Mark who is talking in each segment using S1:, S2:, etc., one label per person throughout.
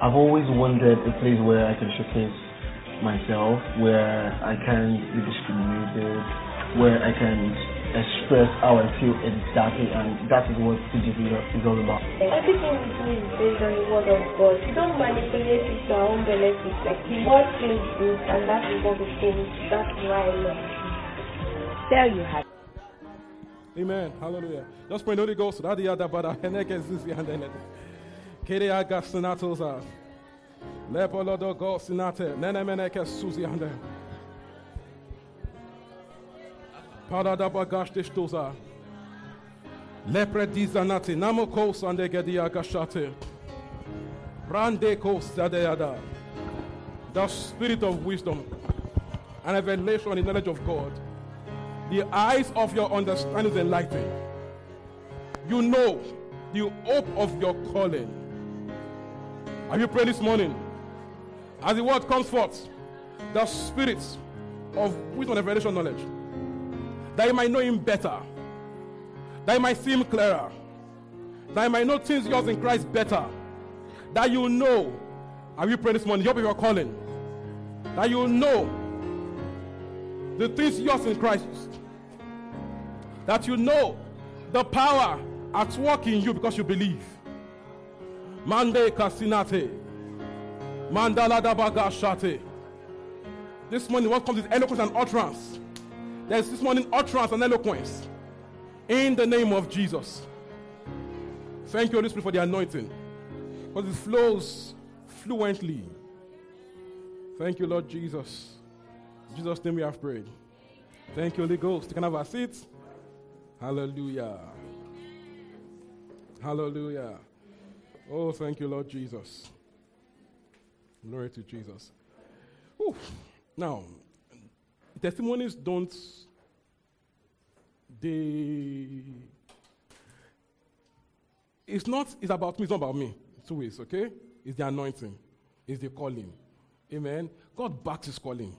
S1: I've always wanted a place where I can showcase myself, where I can be discriminated, where I can express how I feel exactly, and that is what TGC is all about.
S2: Everything we do is based on the word of God. We don't manipulate it to our own benefit. Like the word feels good, and that is what we think. That's why I love it.
S3: There you have it.
S4: Amen. Hallelujah. Just pray in the Holy Ghost. Lepolodo go sinate. Nene meneke suzi hande. Parada bagash dishtoza. Lepre dizanati. Namo ko sande gedi agashate. Rande ko sadeyada. The spirit of wisdom and revelation in the knowledge of God the eyes of your understanding is enlightened. You know the hope of your calling. Have you prayed this morning? As the word comes forth, the spirit of wisdom and revelation knowledge, that you might know him better, that you might see him clearer, that you might know things yours in Christ better, that you know. Have you prayed this morning? The hope of your calling. That you know the things yours in Christ. That you know the power at work in you because you believe. Mande kasinate. Mandala dabaga shate. This morning, what comes is eloquence and utterance. There's this morning utterance and eloquence. In the name of Jesus. Thank you, Holy Spirit, for the anointing. Because it flows fluently. Thank you, Lord Jesus. In Jesus' name we have prayed. Thank you, Holy Ghost. You can have a seat. Hallelujah. Hallelujah. Oh, thank you, Lord Jesus. Glory to Jesus. Whew. Now, testimonies don't, they, it's not, it's about me, it's not about me. Two ways, okay? It's the anointing, it's the calling. Amen. God backs his calling.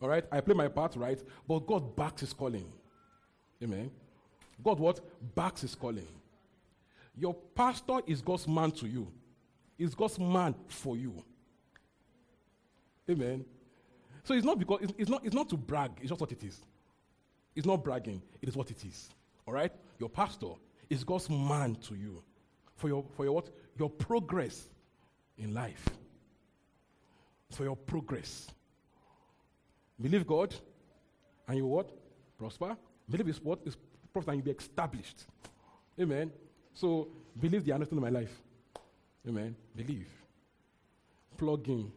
S4: All right? I play my part, right? But God backs his calling. Amen. God what? Backs his calling. Your pastor is God's man to you. Is God's man for you. Amen. So it's not because it's, not it's not to brag, it's just what it is. It's not bragging, it is what it is. All right? Your pastor is God's man to you. For your for your what? Your progress in life. For your progress. Believe God and you what? Prosper. Believe is what is prophet and you'll be established. Amen. So believe the anointing of my life. Amen. Believe. Plug in.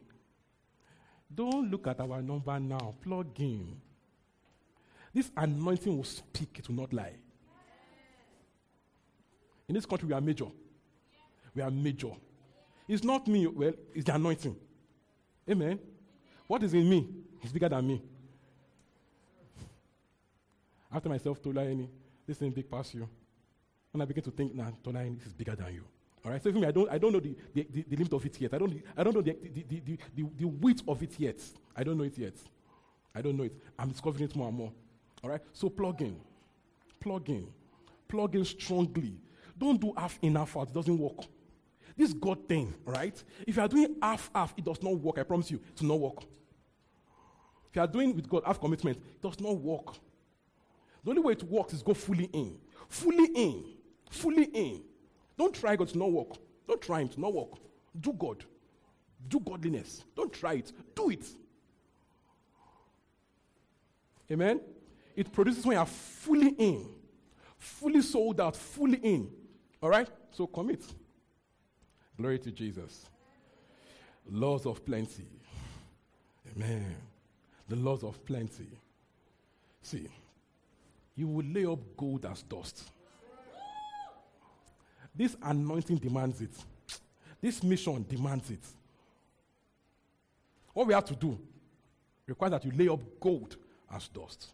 S4: Don't look at our number now. Plug in. This anointing will speak, it will not lie. In this country, we are major. We are major. It's not me, well, it's the anointing. Amen. What is in me is bigger than me. After myself, Tolaini, this thing big past you. When I begin to think, nah, Tolaini, this is bigger than you. All right, so for me, I don't, I don't know the, the, the, the limit of it yet. I don't, I don't know the, the, the, the, the, width of it yet. I don't know it yet. I don't know it. I'm discovering it more and more. All right, so plug in. Plug in. Plug in strongly. Don't do half in, half out. It doesn't work. This God thing, right? If you are doing half, half, it does not work. I promise you, it will not work. If you are doing with God half commitment, it does not work. The only way it works is go fully in. Fully in. Fully in. Don't try God to not work. Don't try Him to not work. Do God. Do godliness. Don't try it. Do it. Amen? It produces when you are fully in, fully sold out, fully in. All right? So commit. Glory to Jesus. Laws of plenty. Amen. The laws of plenty. See, you will lay up gold as dust. This anointing demands it. This mission demands it. What we have to do requires that you lay up gold as dust.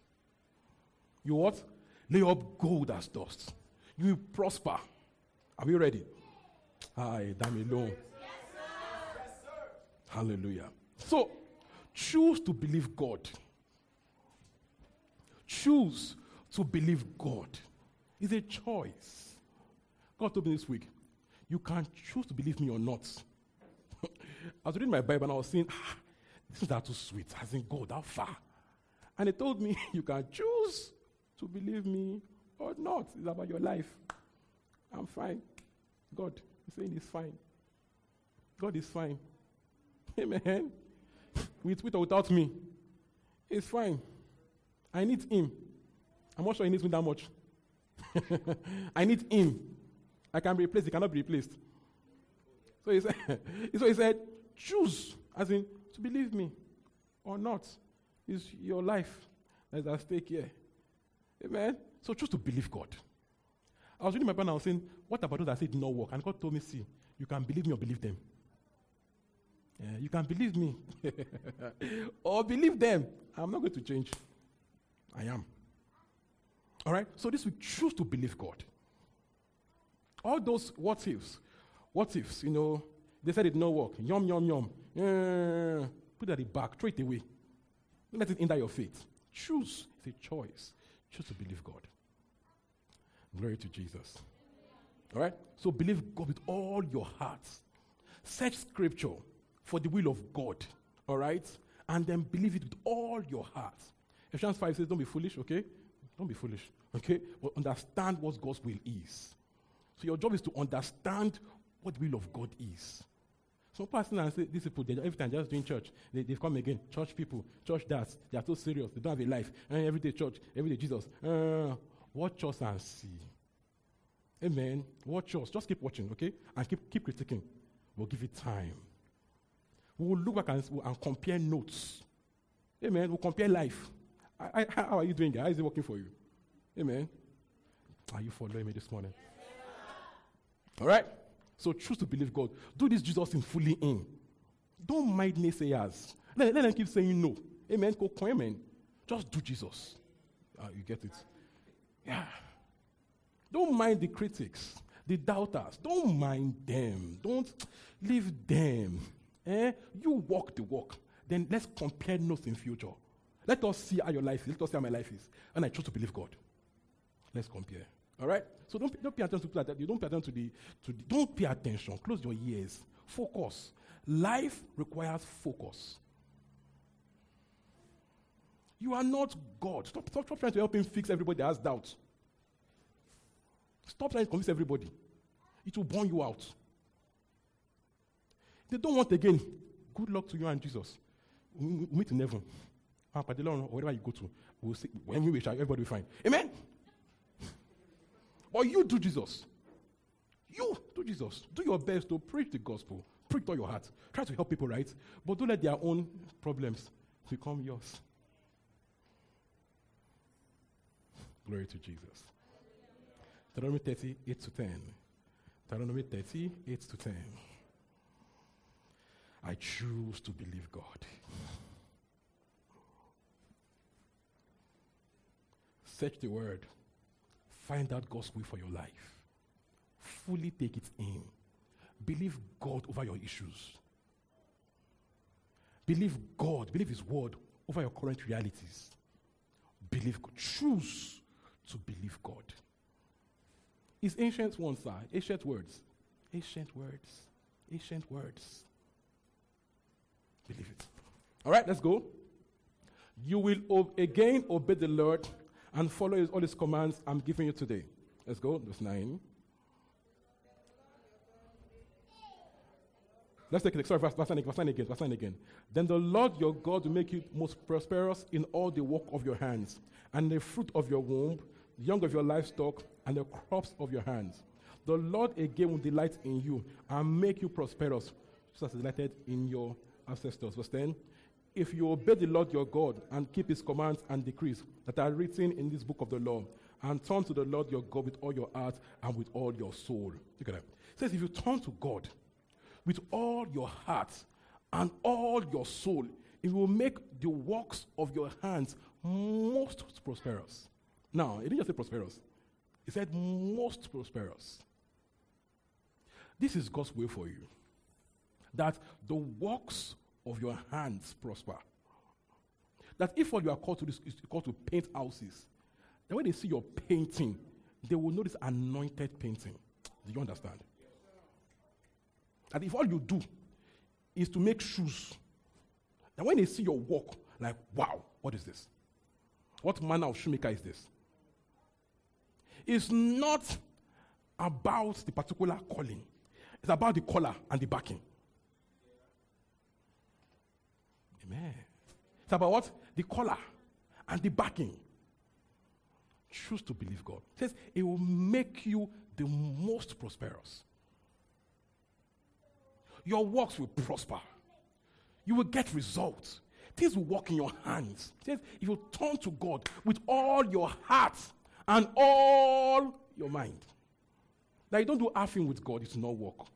S4: You what? Lay up gold as dust. You will prosper. Are we ready? Hi, damn alone. Hallelujah. So, choose to believe God. Choose to believe God. It's a choice. God told me this week, you can choose to believe me or not. I was reading my Bible and I was saying, ah, this is not too sweet. As in God, how far? And he told me, you can choose to believe me or not. It's about your life. I'm fine. God is saying he's fine. God is fine. Amen. With, with or without me, it's fine. I need him. I'm not sure he needs me that much. I need him. I can be replaced. He cannot be replaced. So he said, so he said, choose, as in to believe me or not. It's your life that's at stake here. Amen. So choose to believe God. I was reading my Bible and I was saying, what about those that did not work? And God told me, see, you can believe me or believe them. Yeah, you can believe me or believe them. I'm not going to change. I am. All right? So this we choose to believe God. All those what ifs, what ifs, you know, they said it did not work. Yum, yum, yum. Yeah, put that back, throw it away. Let it hinder your faith. Choose. It's a choice. Choose to believe God. Glory to Jesus. All right? So believe God with all your heart. Search scripture for the will of God. All right? And then believe it with all your heart. Ephesians 5 says, Don't be foolish, okay? Don't be foolish, okay? But understand what God's will is. So your job is to understand what the will of God is. Some person and say, these people, every time just doing church, they, they've come again. Church people, church dads, they are so serious. They don't have a life. And every day church, every day Jesus. Uh, watch us and see. Amen. Watch us. Just keep watching, okay? And keep, keep critiquing. We'll give it time. We will look back and, and compare notes. Amen. We'll compare life. I, I, how are you doing, guys? How is it working for you? Amen. Are you following me this morning? All right? So choose to believe God. Do this Jesus in fully in. Don't mind naysayers. Let, let them keep saying no. Amen. Go amen. Just do Jesus. Ah, you get it? Yeah. Don't mind the critics, the doubters. Don't mind them. Don't leave them. Eh? You walk the walk. Then let's compare notes in future. Let us see how your life is. Let us see how my life is. And I choose to believe God. Let's compare. All right? So don't, don't pay attention to that. You don't pay attention to the, to the. Don't pay attention. Close your ears. Focus. Life requires focus. You are not God. Stop, stop, stop trying to help him fix everybody that has doubt. Stop trying to convince everybody. It will burn you out. They don't want again. Good luck to you and Jesus. We meet in heaven. Ah, or wherever you go to, we'll see. When we wish, everybody will find. Amen. Or you do Jesus. You do Jesus. Do your best to preach the gospel. Preach all your heart. Try to help people, right? But don't let their own problems become yours. Glory to Jesus. Deuteronomy 30, 8 to 10. Deuteronomy 30, 8 to 10. I choose to believe God. Search the word. Find out God's will for your life. Fully take it in. Believe God over your issues. Believe God, believe His word over your current realities. Believe God. Choose to believe God. It's ancient ones, sir. Ancient words. Ancient words. Ancient words. Believe it. All right, let's go. You will o- again obey the Lord and follow his, all his commands I'm giving you today. Let's go, verse 9. Let's take it. Sorry, verse, verse 9 verse 9 again. Verse 9 again. Then the Lord your God will make you most prosperous in all the work of your hands, and the fruit of your womb, the young of your livestock, and the crops of your hands. The Lord again will delight in you and make you prosperous, just as delighted in your ancestors. Verse 10 if you obey the Lord your God and keep his commands and decrees that are written in this book of the law, and turn to the Lord your God with all your heart and with all your soul. Look at that. It says, if you turn to God with all your heart and all your soul, it will make the works of your hands most prosperous. Now, it didn't just say prosperous, it said most prosperous. This is God's will for you. That the works of your hands prosper. That if what you are called to this is called to paint houses, then when they see your painting, they will notice anointed painting. Do you understand? That if all you do is to make shoes, then when they see your work, like, wow, what is this? What manner of shoemaker is this? It's not about the particular calling, it's about the collar and the backing. Amen. It's about what? The collar and the backing. Choose to believe God. It says it will make you the most prosperous. Your works will prosper. You will get results. Things will work in your hands. It says if you turn to God with all your heart and all your mind. That you don't do half with God, it will not work.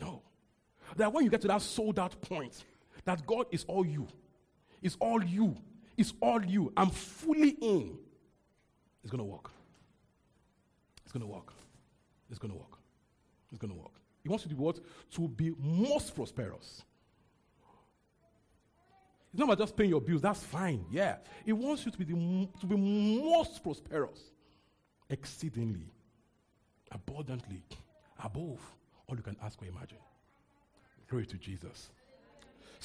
S4: No. That when you get to that sold out point, that God is all you, is all you, is all you. I'm fully in. It's going to work. It's going to work. It's going to work. It's going to work. He wants you to be what? To be most prosperous. It's not about just paying your bills. That's fine. Yeah. He wants you to be, the, to be most prosperous. Exceedingly. Abundantly. Above all you can ask or imagine. Glory to Jesus.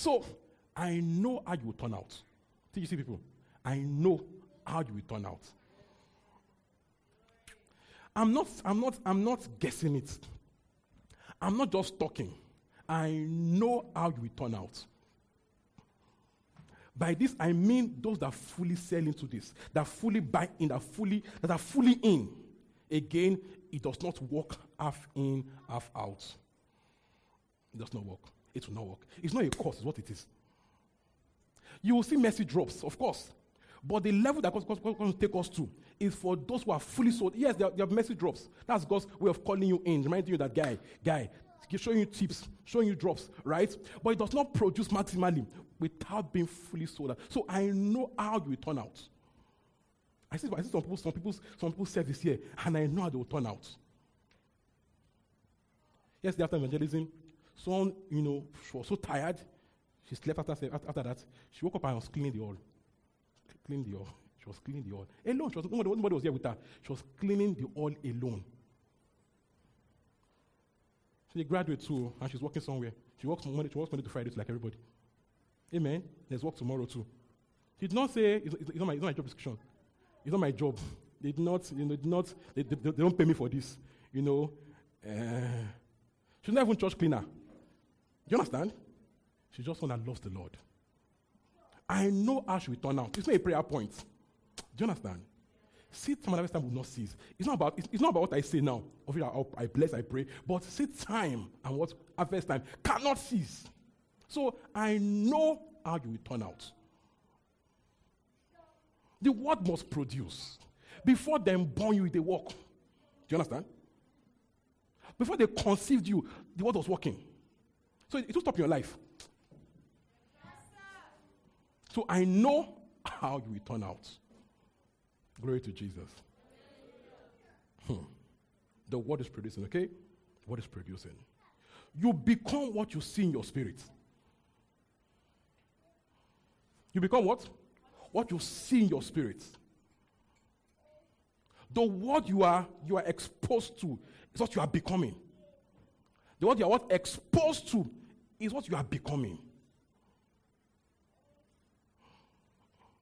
S4: So, I know how you will turn out. See, you see, people? I know how you will turn out. I'm not, I'm not, I'm not guessing it. I'm not just talking. I know how you will turn out. By this, I mean those that fully sell into this, that fully buy in, that fully, that are fully in. Again, it does not work half in, half out. It does not work. It will not work. It's not a course, it's what it is. You will see mercy drops, of course. But the level that God's going to take us to is for those who are fully sold. Yes, there are mercy drops. That's God's way of calling you in, reminding you that guy, guy, showing you tips, showing you drops, right? But it does not produce maximally without being fully sold. So I know how you will turn out. I see, I see some people, some people, some people said this here, and I know how they will turn out. Yes, they after evangelism, someone, you know, she was so tired, she slept after, after that. She woke up and was cleaning the hall. Cleaning the hall. She was cleaning the hall. Alone. She was, nobody, nobody was there with her. She was cleaning the hall alone. She's a graduate too, and she's working somewhere. She works Monday, she works Monday to Friday like everybody. Amen. There's work tomorrow too. She did not say, it's, it's, not, my, it's not my job description. It's not my job. They did not, you know, did not, they, they, they don't pay me for this. You know. Uh, she's not even church cleaner. You understand? She's just one that loves the Lord. I know how she will turn out. It's not a prayer point. Do you understand? Seed time and harvest time will not cease. It's not about, it's, it's not about what I say now. Of it, I, bless, I pray. But seed time and what harvest time cannot cease. So I know how you will turn out. The word must produce. Before them born you, they work. Do you understand? Before they conceived you, the word was working. So it, will stop your life. So I know how you will turn out. Glory to Jesus. Hmm. The word is producing, okay? What is producing? You become what you see in your spirit. You become what? What you see in your spirit. The word you are you are exposed to is what you are becoming. The word you are what exposed to is what you are becoming.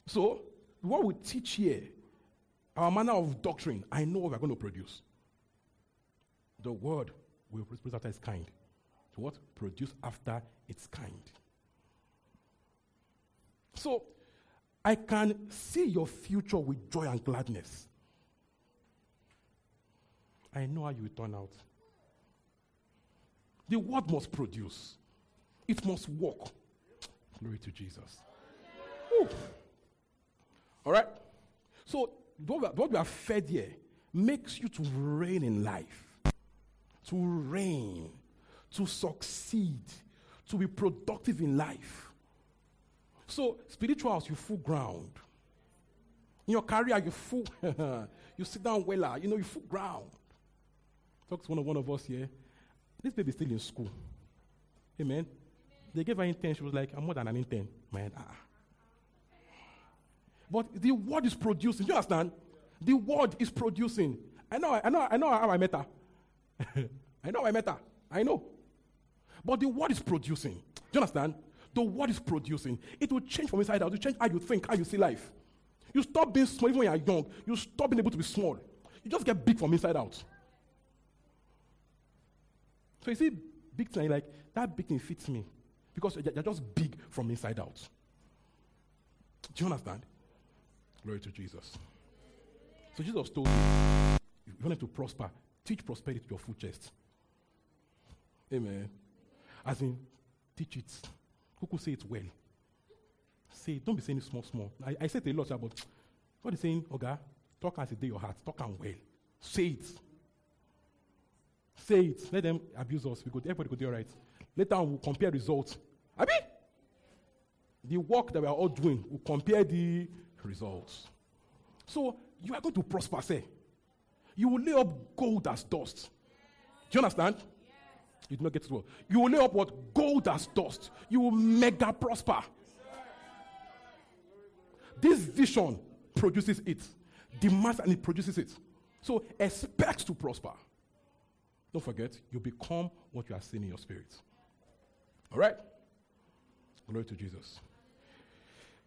S4: So, what we teach here, our manner of doctrine, I know what we're going to produce. The word will produce after its kind. So, what? Produce after its kind. So, I can see your future with joy and gladness. I know how you will turn out. The word must produce, it must work. Glory to Jesus. Ooh. All right? So, what we are fed here makes you to reign in life, to reign, to succeed, to be productive in life. So, spirituals, you full ground. In your career, you full, you sit down well, you know, you full ground. Talk to one of, one of us here. This baby still in school. Amen. They gave her intern. She was like, I'm more than an intern. Man, ah. But the word is producing. You understand? The word is producing. I know, I know, I know how I met her. I know I met her. I know. But the word is producing. Do you understand? The word is producing. It will change from inside out. It will change how you think, how you see life. You stop being small even when you're young. You stop being able to be small. You just get big from inside out. So you see, big thing, like, that big thing fits me. Because they're just big from inside out. Do you understand? Glory to Jesus. So Jesus told you, if you want to prosper, teach prosperity to your full chest. Amen. As in, teach it. Who could say it well? Say. Don't be saying it small, small. I, I said a lot, about what is saying, Oga? Talk as it day your heart. Talk and well. Say it. Say it. Let them abuse us. We go, everybody could do right. Later on, we'll compare results. Abi? The work that we are all doing, we'll compare the results. So you are going to prosper, say. You will lay up gold as dust. Do you understand? You do not get it well. You will lay up what? Gold as dust. You will mega prosper. This vision produces it. Demands and it produces it. So expect to prosper. Don't forget, you become what you are seeing in your spirit. All right? Glory to Jesus.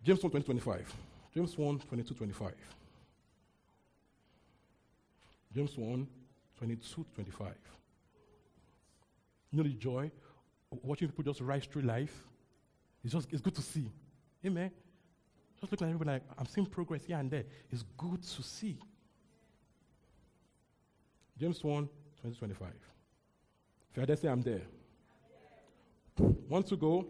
S4: James 1 20, 25. James 1 22 25. James 1 22 25. You know the joy watching people just rise through life? It's just it's good to see. Amen. Just looking at everybody like I'm seeing progress here and there. It's good to see. James 1 20 25. If I say I'm there. Want to go?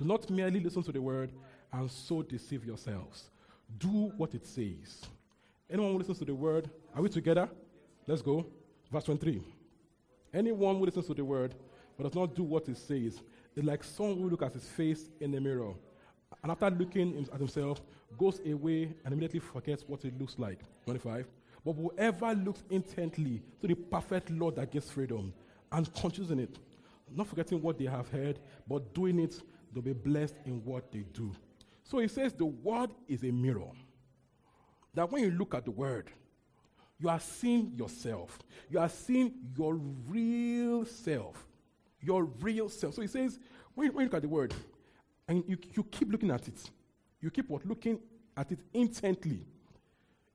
S4: Do not merely listen to the word and so deceive yourselves. Do what it says. Anyone who listens to the word, are we together? Let's go. Verse 23. Anyone who listens to the word but does not do what it says is like someone who looks at his face in the mirror and after looking at himself goes away and immediately forgets what it looks like. 25. But whoever looks intently to the perfect law that gives freedom and continues in it, not forgetting what they have heard, but doing it, they'll be blessed in what they do. So he says the word is a mirror. That when you look at the word, you are seeing yourself. You are seeing your real self. Your real self. So he says, when you, when you look at the word, and you, you keep looking at it, you keep what? Looking at it intently.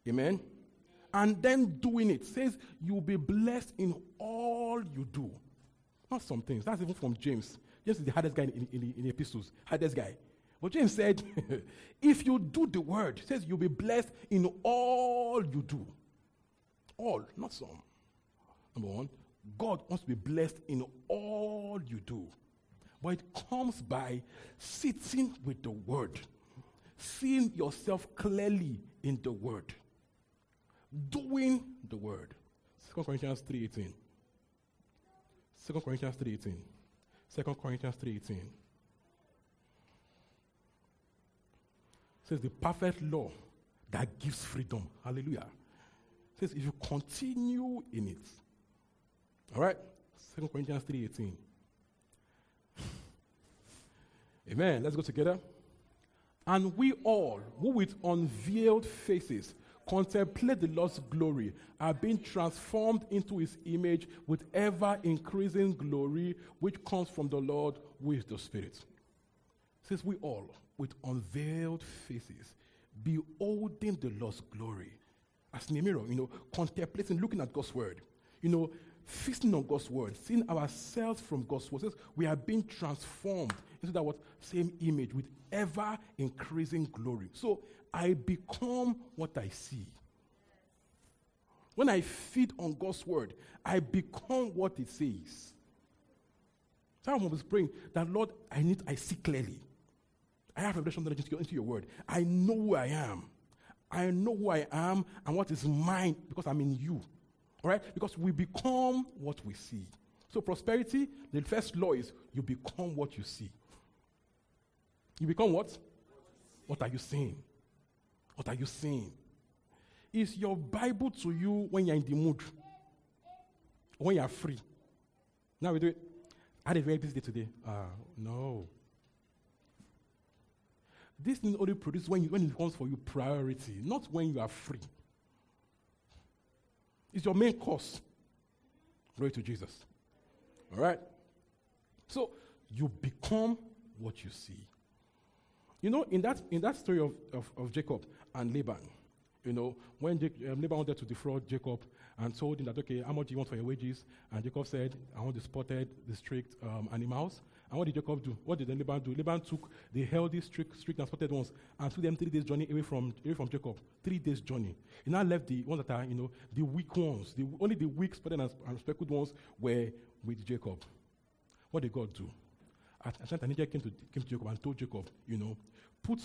S4: Amen. And then doing it. Says you'll be blessed in all you do. Not some things. That's even from James. James is the hardest guy in, in, in the epistles. Hardest guy. But James said, if you do the word, says you'll be blessed in all you do. All, not some. Number one, God wants to be blessed in all you do. But it comes by sitting with the word, seeing yourself clearly in the word, doing the word. 2 Corinthians 3.18. 2 Corinthians 3.18. 2 Corinthians 3.18. says the perfect law that gives freedom. Hallelujah. says if you continue in it. All right? 2 Corinthians 3.18. Amen. Let's go together. And we all, who with unveiled faces contemplate the Lord's glory, are being transformed into his image with ever increasing glory, which comes from the Lord, with the Spirit. Since we all, with unveiled faces, beholding the Lord's glory. As in a mirror, you know, contemplating, looking at God's word. You know, feasting on God's word, seeing ourselves from God's word. We are being transformed into that what same image with ever increasing glory. So I become what I see. When I feed on God's word, I become what it says. Someone was praying that Lord, I need I see clearly. I have revelation knowledge into your word. I know who I am. I know who I am and what is mine because I'm in you. All right? Because we become what we see. So, prosperity, the first law is you become what you see. You become what? What are you saying? What are you saying? Is your Bible to you when you're in the mood? When you're free? Now we do it. I had a very busy day today. Ah, no. This thing only produces when, you, when it comes for you priority, not when you are free. It's your main course. Glory to Jesus. All right? So you become what you see. You know, in that, in that story of, of, of Jacob and Laban, you know, when Jacob, um, Laban wanted to defraud Jacob and told him that, okay, how much do you want for your wages? And Jacob said, I want the spotted, the streaked um, animals. And what did Jacob do? What did Laban do? Laban took the healthy, streaked, streaked and spotted ones and took them three days journey away from, away from Jacob. Three days journey. He now left the ones that are, you know, the weak ones. The, only the weak, spotted and, and speckled ones were with Jacob. What did God do? At Adonijah came to, came to Jacob and told Jacob, you know, put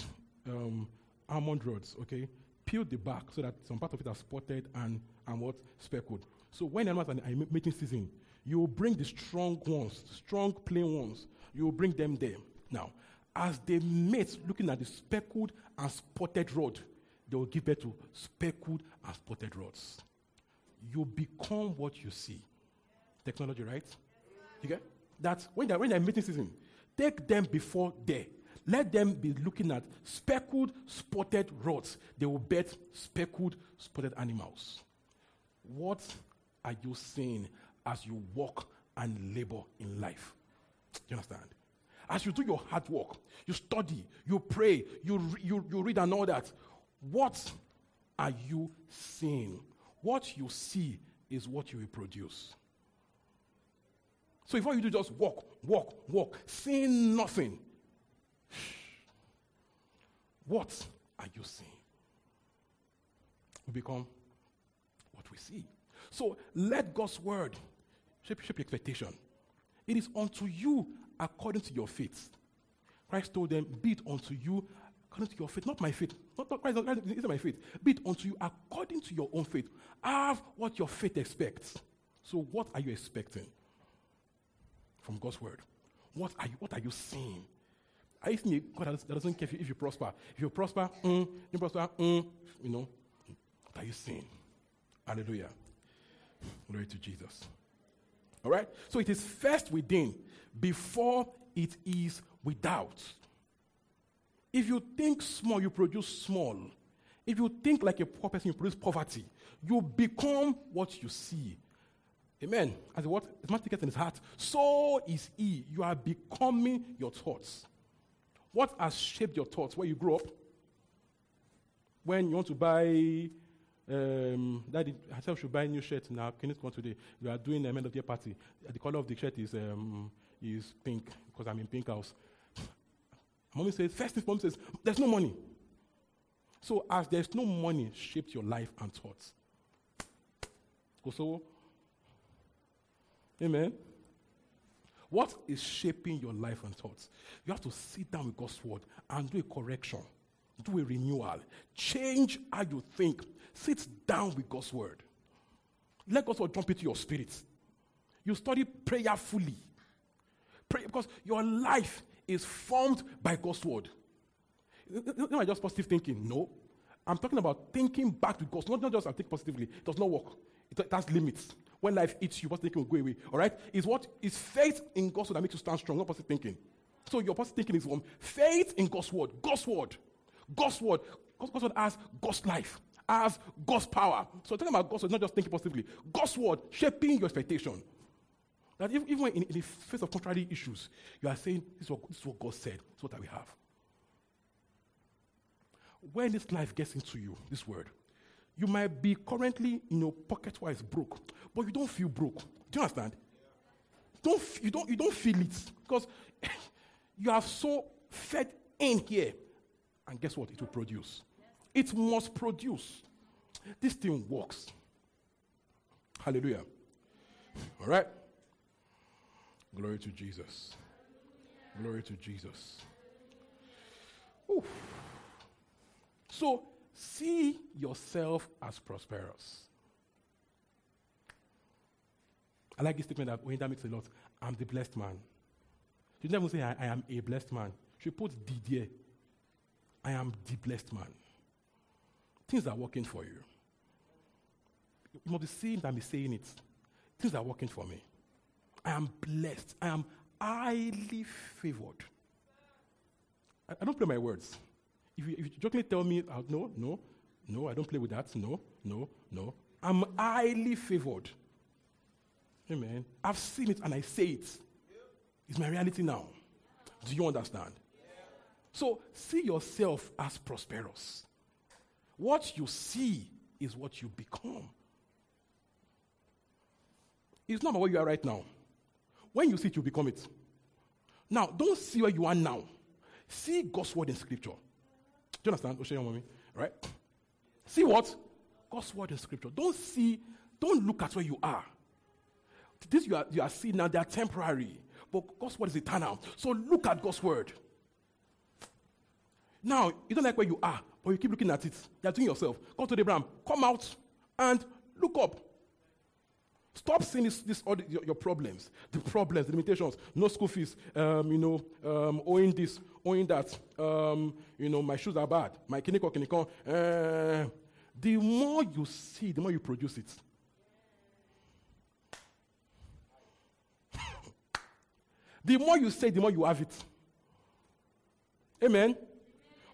S4: um, almond rods, okay, peel the back so that some part of it are spotted and, and what? Speckled. So when animals are in mating season, you will bring the strong ones, strong plain ones, you will bring them there. Now, as they mate, looking at the speckled and spotted rod, they will give birth to speckled and spotted rods. You become what you see. Technology, right? You get? That when they're, when they're mating season, take them before there. Let them be looking at speckled, spotted rods. They will bet speckled, spotted animals. What are you seeing as you walk and labor in life? Do you understand? As you do your hard work, you study, you pray, you, you, you read and all that, what are you seeing? What you see is what you will produce. So if all you do just walk, walk, walk, seeing nothing, what are you seeing? We become what we see. So let God's word shape, shape your expectation. It is unto you according to your faith. Christ told them, Be it unto you according to your faith, not my faith. Not, not Christ, Christ isn't my faith. Be it unto you according to your own faith. Have what your faith expects. So, what are you expecting from God's word? What are you, what are you seeing? I think God that doesn't care if you, if you prosper. If you prosper, mm, you prosper, mm, you know, what are you seeing? Hallelujah. Glory to Jesus. All right? So it is first within before it is without. If you think small, you produce small. If you think like a poor person, you produce poverty. You become what you see. Amen. As what? As much in his heart, so is he. You are becoming your thoughts. What has shaped your thoughts where you grew up? When you want to buy, um, daddy, I said should buy a new shirt now. Can it come today? You are doing a end of year party. The color of the shirt is, um, is pink because I'm in pink house. Mommy says, first thing, mommy says, there's no money. So as there's no money, shaped your life and thoughts. So, amen. What is shaping your life and thoughts? You have to sit down with God's word and do a correction, do a renewal, change how you think. Sit down with God's word. Let God's word jump into your spirit. You study prayerfully. Pray because your life is formed by God's word. Not I just positive thinking. No. I'm talking about thinking back to God. Not, not just I think positively. It does not work. It, it has limits. When life eats you, positive thinking will go away. All right? Is what is faith in God's word that makes you stand strong, not positive thinking. So your positive thinking is from faith in God's word. God's word. God's word. God's word has God's life, has God's power. So talking about God's word, not just thinking positively. God's word shaping your expectation. That even in, in the face of contrary issues, you are saying, this is, what, this is what God said. This is what will have. When this life gets into you, this word, you might be currently, you know, pocket-wise broke, but you don't feel broke. Do you understand? Don't, you, don't, you don't feel it because you have so fed in here. And guess what? It will produce. It must produce. This thing works. Hallelujah. All right? Glory to Jesus. Glory to Jesus. Ooh. So, See yourself as prosperous. I like this statement that Oyinda makes a lot. I'm the blessed man. You never say, I, I am a blessed man. She puts there. I am the blessed man. Things are working for you. You must be seeing and be saying it. Things are working for me. I am blessed. I am highly favored. I, I don't play my words. If you, if you jokingly tell me, uh, no, no, no, I don't play with that. No, no, no. I'm highly favored. Amen. I've seen it and I say it. It's my reality now. Do you understand? So see yourself as prosperous. What you see is what you become. It's not about where you are right now. When you see it, you become it. Now, don't see where you are now. See God's word in scripture. Do you understand? Oshaya mommy? Right? See what? God's word is scripture. Don't see, don't look at where you are. This you are, you are seeing now, they are temporary. But God's word is eternal. So look at God's word. Now, you don't like where you are, but you keep looking at it. You're doing yourself. Go to the Abraham, come out and look up. Stop seeing this, this all the, your, your, problems, the problems, the limitations, no school fees, um, you know, um, owing this, owing that, um, you know, my shoes are bad, my kiniko kiniko. Uh, the more you see, the more you produce it. the more you say, the more you have it. Amen.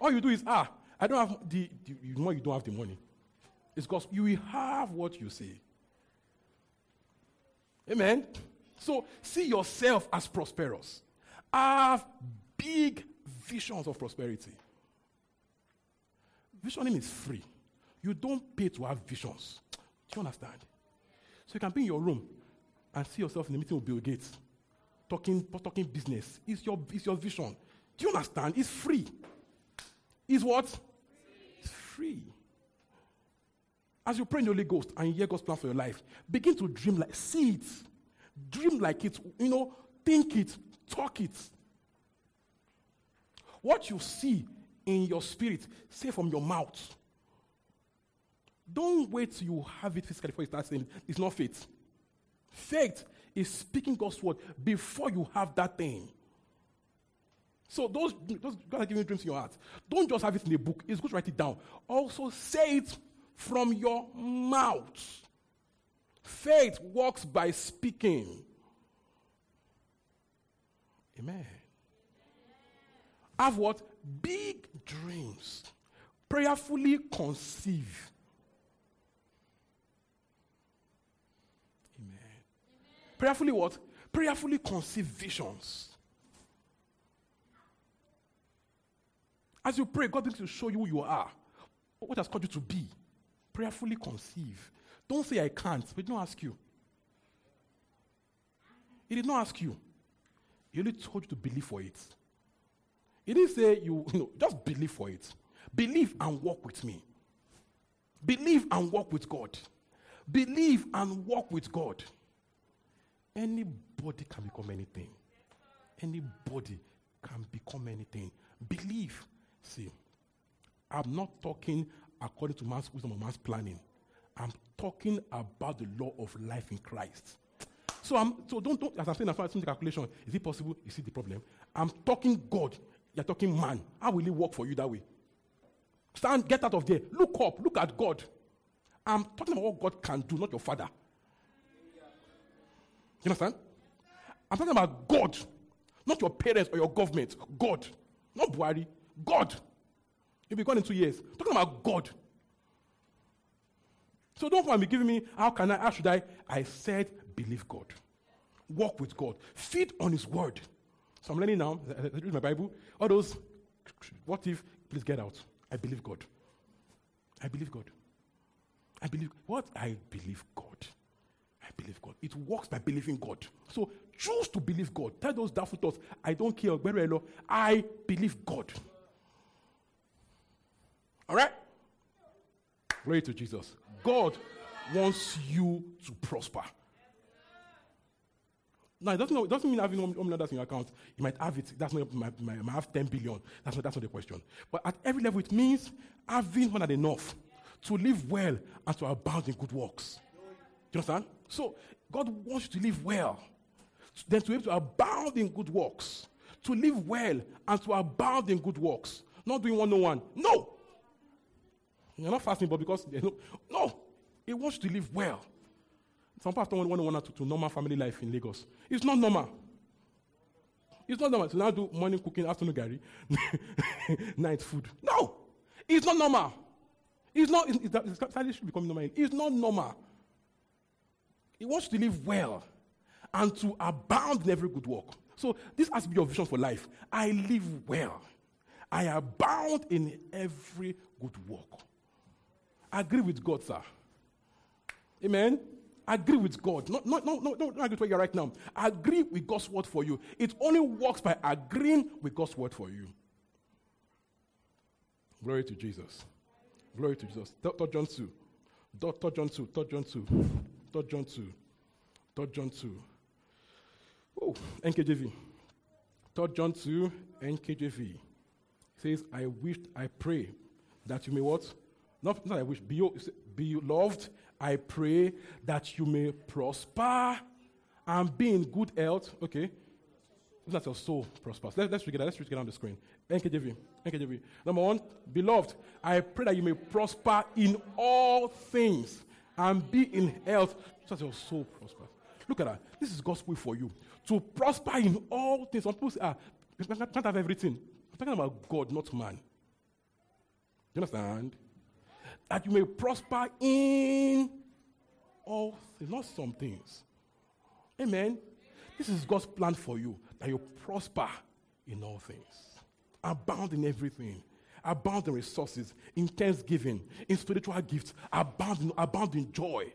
S4: All you do is, ah, I don't have the, the you know you don't have the money. It's because you will have what you say. Amen. So see yourself as prosperous. Have big visions of prosperity. Visioning is free. You don't pay to have visions. Do you understand? So you can be in your room and see yourself in a meeting with Bill Gates, talking, talking business. It's your, it's your vision. Do you understand? It's free. It's what? It's free. As you pray in the Holy Ghost and you hear God's plan for your life, begin to dream like, see it. Dream like it, you know, think it, talk it. What you see in your spirit, say from your mouth. Don't wait till you have it physically before you start saying it. It's not faith. Faith is speaking God's word before you have that thing. So those, those God are giving you dreams in your heart. Don't just have it in a book. It's good to write it down. Also say it from your mouth. Faith works by speaking. Amen. Have what? Big dreams. Prayerfully conceive. Amen. Prayerfully what? Prayerfully conceive visions. As you pray, God begins to show you who you are, what has called you to be prayerfully conceive. Don't say I can't, he did not ask you. He did not ask you. He only told you to believe for it. He didn't say you, you know, just believe for it. Believe and walk with me. Believe and walk with God. Believe and walk with God. Anybody can become anything. Anybody can become anything. Believe. See, I'm not talking according to man's wisdom or man's planning. I'm talking about the law of life in Christ. So I'm so don't, don't as I'm saying, I'm the calculation. Is it possible? You see the problem? I'm talking God. You're talking man. How will it work for you that way? Stand, get out of there. Look up. Look at God. I'm talking about what God can do, not your father. You understand? I'm talking about God, not your parents or your government. God, not Buhari. God. You'll be gone in two years. Talking about God. So don't come and be giving me, how can I, how should I? I said, believe God. Walk with God. Feed on His word. So I'm learning now, I read my Bible. All those, what if, please get out. I believe God. I believe God. I believe, what? I believe God. I believe God. It works by believing God. So choose to believe God. Tell those doubtful thoughts, I don't care, I believe God. All right? Glory to Jesus. God wants you to prosper. Now, it doesn't, it doesn't mean having one million dollars in your account. You might have it. That's not, my, my, have 10 billion. That's not, that's not the question. But at every level, it means having more than enough to live well and to abound in good works. Do you understand? So, God wants you to live well. Then to be able to abound in good works. To live well and to abound in good works. Not doing one on one. No. You're not fasting, but because no, no. He wants to live well. Some pastor want one to, to normal family life in Lagos. It's not normal. It's not normal to now do morning cooking, afternoon garri, night food. No, it's not normal. It's not. It's, it's, it's should become normal. It's not normal. He wants to live well and to abound in every good work. So this has to be your vision for life. I live well. I abound in every good work. Agree with God, sir. Amen. Agree with God. Not, not, not, not, not agree with where you're right now. Agree with God's word for you. It only works by agreeing with God's word for you. Glory to Jesus. Glory to Jesus. 3 John 2. 3 John 2. 3 John 2. 3 John 2. 3 John 2. Oh, NKJV. 3 John 2, NKJV. says, I wish, I pray that you may what? Not, not I wish, be, be loved. I pray that you may prosper and be in good health. Okay. That your soul prospers. Let, us read it. Let's read it on the screen. NKJV. NKJV. Number one, beloved, I pray that you may prosper in all things and be in health, so that your soul prospers. Look at that. This is gospel for you. To prosper in all things. Some people say, ah, can't have everything. I'm talking about God, not man. You understand? That you may prosper in all things, not some things. Amen. This is God's plan for you that you prosper in all things, abound in everything, abound in resources, in thanksgiving, in spiritual gifts, abound in, abound in joy,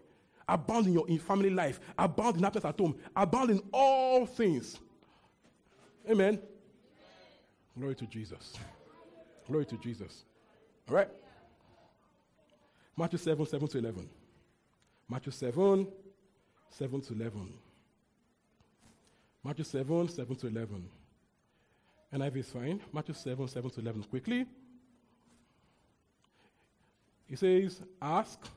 S4: abound in your in family life, abound in happiness at home, abound in all things. Amen. Glory to Jesus. Glory to Jesus. All right. Matthew 7, 7 to 11. Matthew 7, 7 to 11. Matthew 7, 7 to 11. NIV is fine. Matthew 7, 7 to 11. Quickly. He says, Ask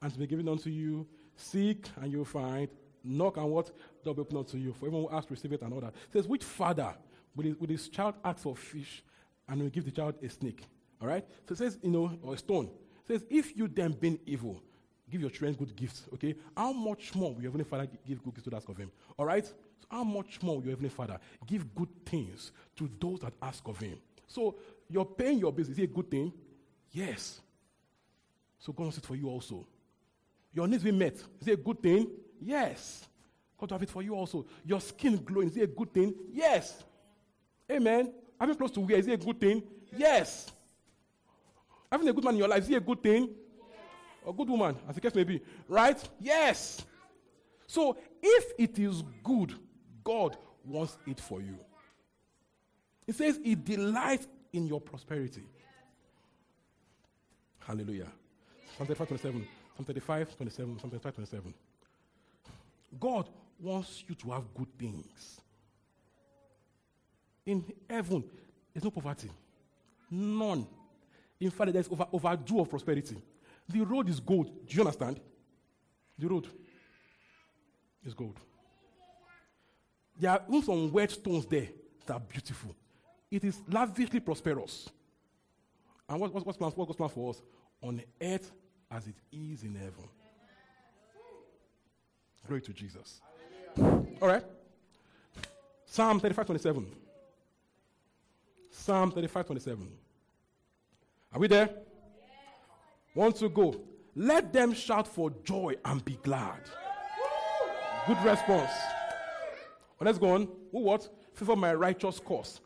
S4: and to be given unto you. Seek and you'll find. Knock and what? Will open unto you. For everyone who asks, receive it and all that. It says, Which father will his, his child ask for fish and will give the child a snake? All right? So it says, you know, or a stone. Says, If you then being evil, give your children good gifts, okay? How much more will your Heavenly Father give good gifts to ask of Him? All right? So how much more will your Heavenly Father give good things to those that ask of Him? So you're paying your bills. Is it a good thing? Yes. So God wants it for you also. Your needs be met. Is it a good thing? Yes. God have it for you also. Your skin glowing. Is it a good thing? Yes. Amen. Having close to wear. Is it a good thing? Yes. Having a good man in your life. Is it a good thing? A good woman, as the case may be. Right? Yes. So if it is good, God wants it for you. It says He delights in your prosperity. Hallelujah. Psalm 35, 27. Psalm 35, 27. Psalm 35, 27. God wants you to have good things. In heaven, there's no poverty. None. In fact, there's over, overdue of prosperity. The road is gold. Do you understand? The road is gold. There are even some wet stones there that are beautiful. It is lavishly prosperous. And what, what, what's, planned, what's planned for us? On earth as it is in heaven. Glory to Jesus. All right. Psalm 35 27. Psalm 35 27. Are we there? Want to go? Let them shout for joy and be glad. Good response. Well, let's go on. Who what? Favor my righteous cause.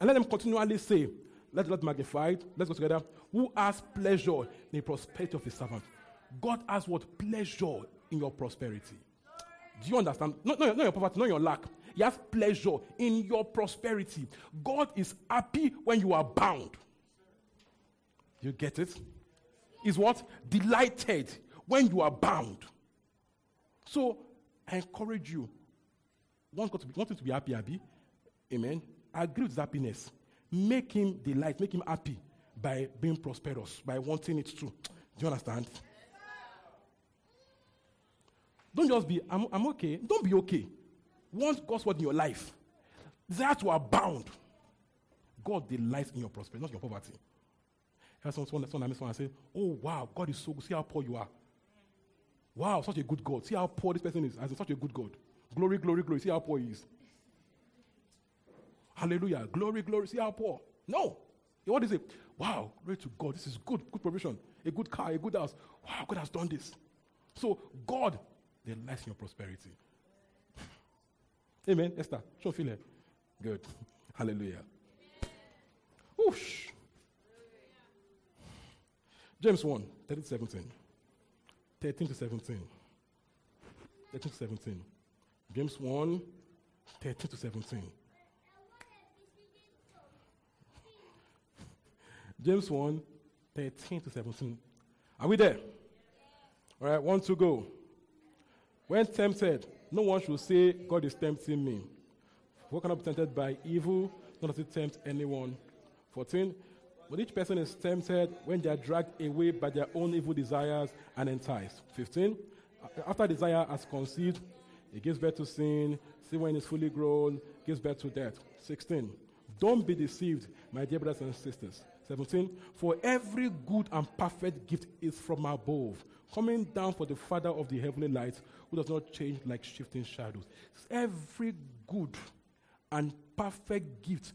S4: And let them continually say, Let the Lord magnified. Let's go together. Who has pleasure in the prosperity of his servant? God has what? Pleasure in your prosperity. Do you understand? Not, not, not your poverty, not your lack. He has pleasure in your prosperity. God is happy when you are bound. You get it? Is what? Delighted when you are bound. So I encourage you. Want God to be, want him to be happy, happy? Amen. Agree with happiness. Make him delight, make him happy by being prosperous, by wanting it too. Do you understand? Don't just be, I'm, I'm okay. Don't be okay. Want God's word in your life. Desire to abound. God delights in your prosperity, not your poverty. And someone, someone, someone, someone say, Oh, wow, God is so good. See how poor you are. Wow, such a good God. See how poor this person is. In such a good God. Glory, glory, glory. See how poor he is. Hallelujah. Glory, glory. See how poor. No. What is it? Wow, glory to God. This is good. Good provision. A good car, a good house. Wow, God has done this. So, God delights in your prosperity. Amen. Esther, show feel it. Good. Hallelujah. Whoosh. James 1, 13 to 17. 13 to 17. 13 to 17. James 1, 13 to 17. James 1, 13 to 17. Are we there? All right, one to go. When tempted, no one should say, God is tempting me. What cannot be tempted by evil, not to tempt anyone. 14. But each person is tempted when they are dragged away by their own evil desires and enticed. 15. After desire has conceived, it gives birth to sin. Sin, when it's fully grown, gives birth to death. 16. Don't be deceived, my dear brothers and sisters. 17. For every good and perfect gift is from above, coming down for the Father of the heavenly lights, who does not change like shifting shadows. Every good and perfect gift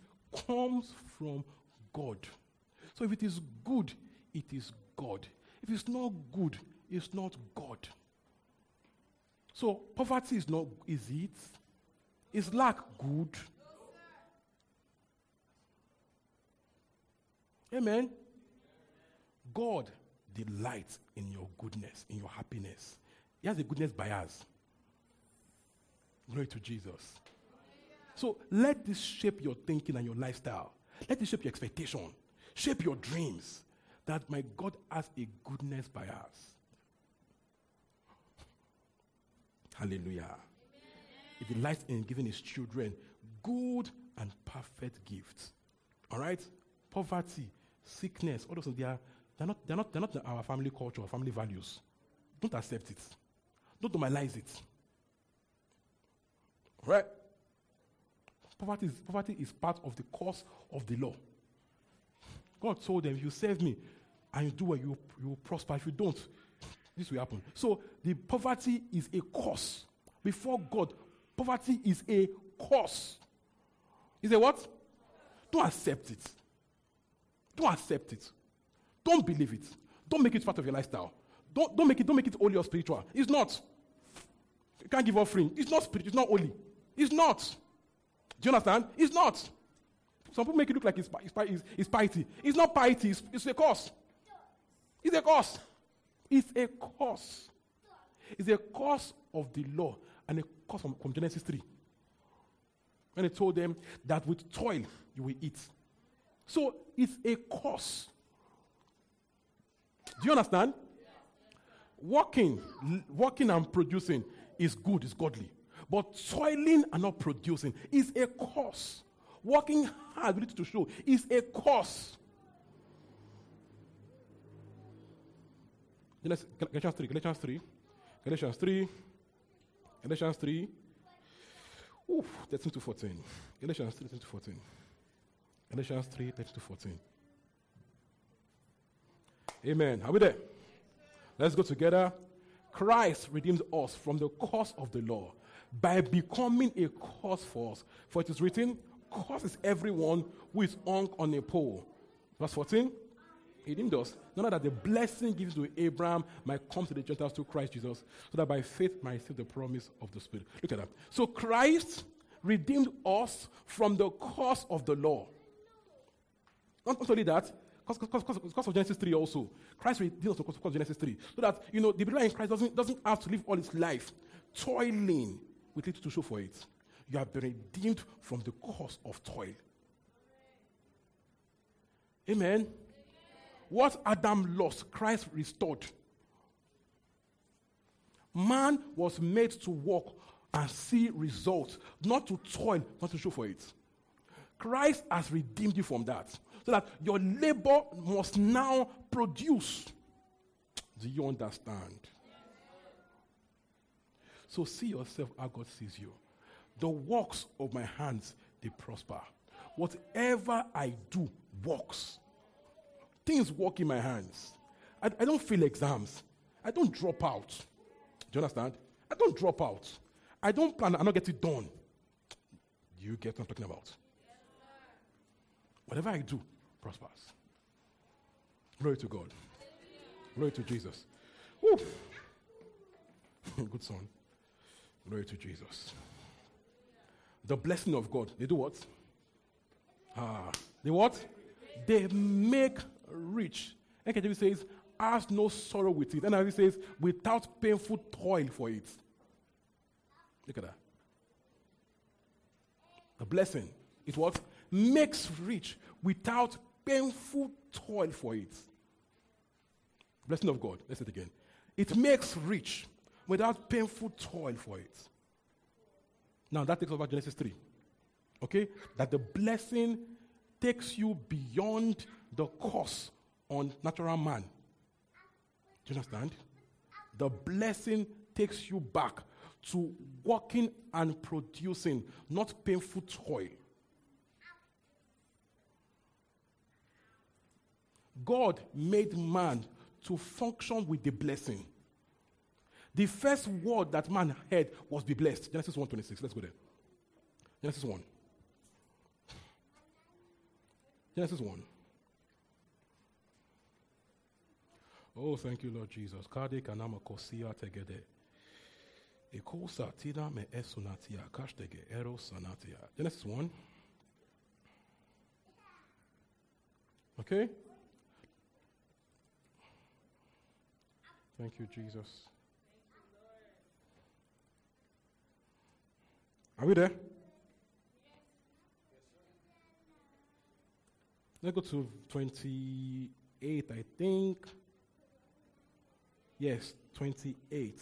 S4: comes from God. So if it is good, it is God. If it's not good, it's not God. So poverty is not is it? Is lack good? Amen. God delights in your goodness, in your happiness. He has a goodness bias. Glory to Jesus. So let this shape your thinking and your lifestyle. Let this shape your expectation. Shape your dreams. That my God has a goodness by us. Hallelujah. He delights in giving his children good and perfect gifts. All right? Poverty, sickness, all those things, they are, they're, not, they're, not, they're not our family culture our family values. Don't accept it. Don't normalize it. All right? Poverty is, poverty is part of the course of the law. God told them, if you serve me and you do what you, you will prosper. If you don't, this will happen. So the poverty is a cause. Before God, poverty is a cause. Is a what? Don't accept it. Don't accept it. Don't believe it. Don't make it part of your lifestyle. Don't, don't make it don't make it holy or spiritual. It's not. You can't give offering. It's not spiritual. It's not holy. It's not. Do you understand? It's not. Some people make it look like it's, it's, it's piety. It's not piety. It's, it's a curse. It's a curse. It's a curse. It's a curse of the law and a curse from, from Genesis 3. When he told them that with toil you will eat. So it's a curse. Do you understand? Working, working and producing is good, is godly. But toiling and not producing is a cause. Working hard, need to show, is a cause. Galatians 3, Galatians 3, Galatians 3, Galatians 3, Oof, 13 to 14. Galatians 3, 13 to 14. Galatians 3, 13 to 14. Amen. Are we there? Let's go together. Christ redeems us from the curse of the law by becoming a curse for us. For it is written, Curse is everyone who is hung on a pole. Verse 14. He redeemed us, none that the blessing given to Abraham might come to the Gentiles through Christ Jesus, so that by faith might receive the promise of the Spirit. Look at that. So Christ redeemed us from the curse of the law. Not, not only that, because of Genesis 3 also. Christ redeemed us because of Genesis 3. So that, you know, the believer in Christ doesn't, doesn't have to live all his life toiling with little to show for it. You have been redeemed from the curse of toil. Amen. What Adam lost, Christ restored. Man was made to walk and see results, not to toil, not to show for it. Christ has redeemed you from that. So that your labor must now produce. Do you understand? So see yourself how God sees you. The works of my hands, they prosper. Whatever I do works. Things work in my hands. I, I don't fail exams. I don't drop out. Do you understand? I don't drop out. I don't plan and not get it done. Do you get what I'm talking about? Whatever I do prospers. Glory to God. Glory to Jesus. Woo. Good son. Glory to Jesus. The blessing of God. They do what? Ah, they what? They make rich. NKJV says, has no sorrow with it. As says, without painful toil for it. Look at that. The blessing is what makes rich without painful toil for it. Blessing of God. Let's say it again. It makes rich without painful toil for it. Now that takes us back to Genesis 3. Okay? That the blessing takes you beyond the curse on natural man. Do you understand? The blessing takes you back to working and producing, not painful toil. God made man to function with the blessing. The first word that man heard was be blessed. Genesis 1:26. Let's go there. Genesis 1. Genesis 1. Oh, thank you, Lord Jesus. Kade kanama kosia tegede. Ekosa tida me esunatia kashtege ero sanatia. Genesis 1. Okay? Thank you, Jesus. Are we there? Let's go to 28, I think. Yes, 28.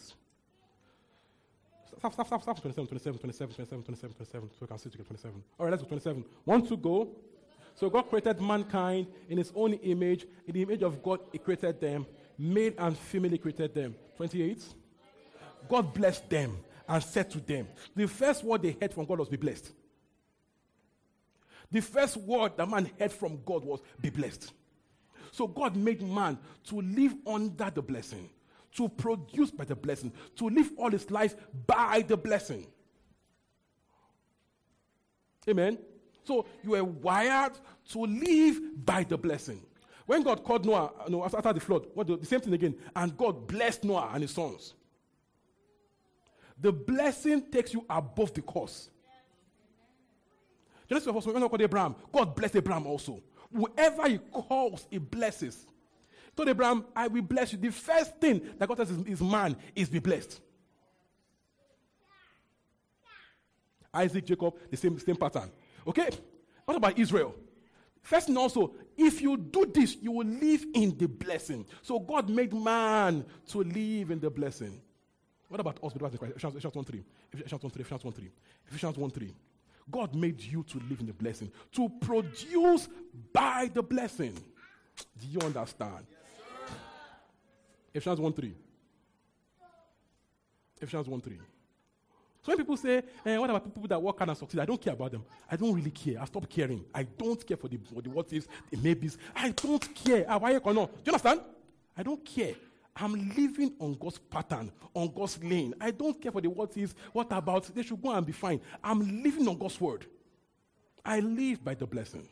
S4: Stop, stop, stop, stop. 27, 27, 27, 27, 27, 27. So we can see to get 27. All right, let's go 27. One to go. So God created mankind in his own image. In the image of God, he created them. Male and female, he created them. 28. God blessed them and said to them, the first word they heard from God was be blessed. The first word that man heard from God was be blessed. So God made man to live under the blessing, to produce by the blessing, to live all his life by the blessing. Amen. So you are wired to live by the blessing. When God called Noah, no, after, after the flood, what the, the same thing again, and God blessed Noah and his sons. The blessing takes you above the curse. Genesis of when God called Abraham, God blessed Abraham also. Whoever he calls, he blesses. He told Abraham, I will bless you. The first thing that God says is, is man is be blessed. Isaac, Jacob, the same, same pattern. Okay? What about Israel? First and also, if you do this, you will live in the blessing. So God made man to live in the blessing. What about us? Ephesians 1 3. Ephesians 1 3. Ephesians 1 3. Ephesians 1 3. God made you to live in the blessing, to produce by the blessing. Do you understand? Yes, Ephesians 1 3. Ephesians 1 3. So when people say, eh, what about people that work hard and succeed? I don't care about them. I don't really care. I stop caring. I don't care for the, for the what ifs, the maybes. I don't care. Ah? Do you understand? I don't care. I'm living on God's pattern, on God's lane. I don't care for the what is, what about, they should go and be fine. I'm living on God's word. I live by the blessing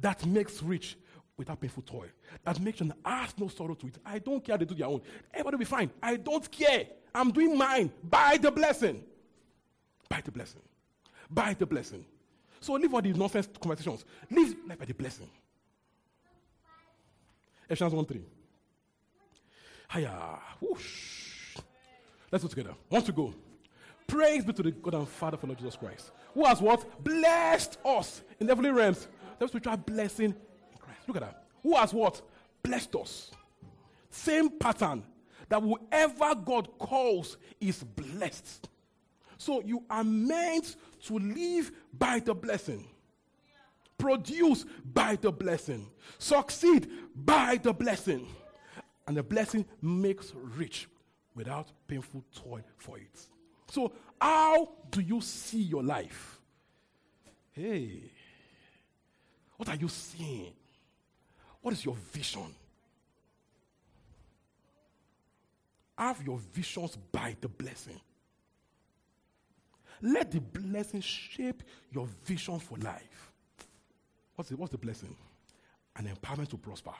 S4: that makes rich without painful toil, that makes an ask no sorrow to it. I don't care, they do their own. Everybody will be fine. I don't care. I'm doing mine by the blessing. By the blessing. By the blessing. So leave all these nonsense conversations. Live life by the blessing. Ephesians 1 3. Hiya. Whoosh. Let's go together. Want to go? Praise be to the God and Father for Lord Jesus Christ, who has what? Blessed us in the heavenly realms. That spiritual blessing in Christ. Look at that. Who has what? Blessed us. Same pattern that whoever God calls is blessed. So you are meant to live by the blessing, produce by the blessing, succeed by the blessing. And the blessing makes rich without painful toil for it. So, how do you see your life? Hey, what are you seeing? What is your vision? Have your visions by the blessing. Let the blessing shape your vision for life. What's the, what's the blessing? An empowerment to prosper.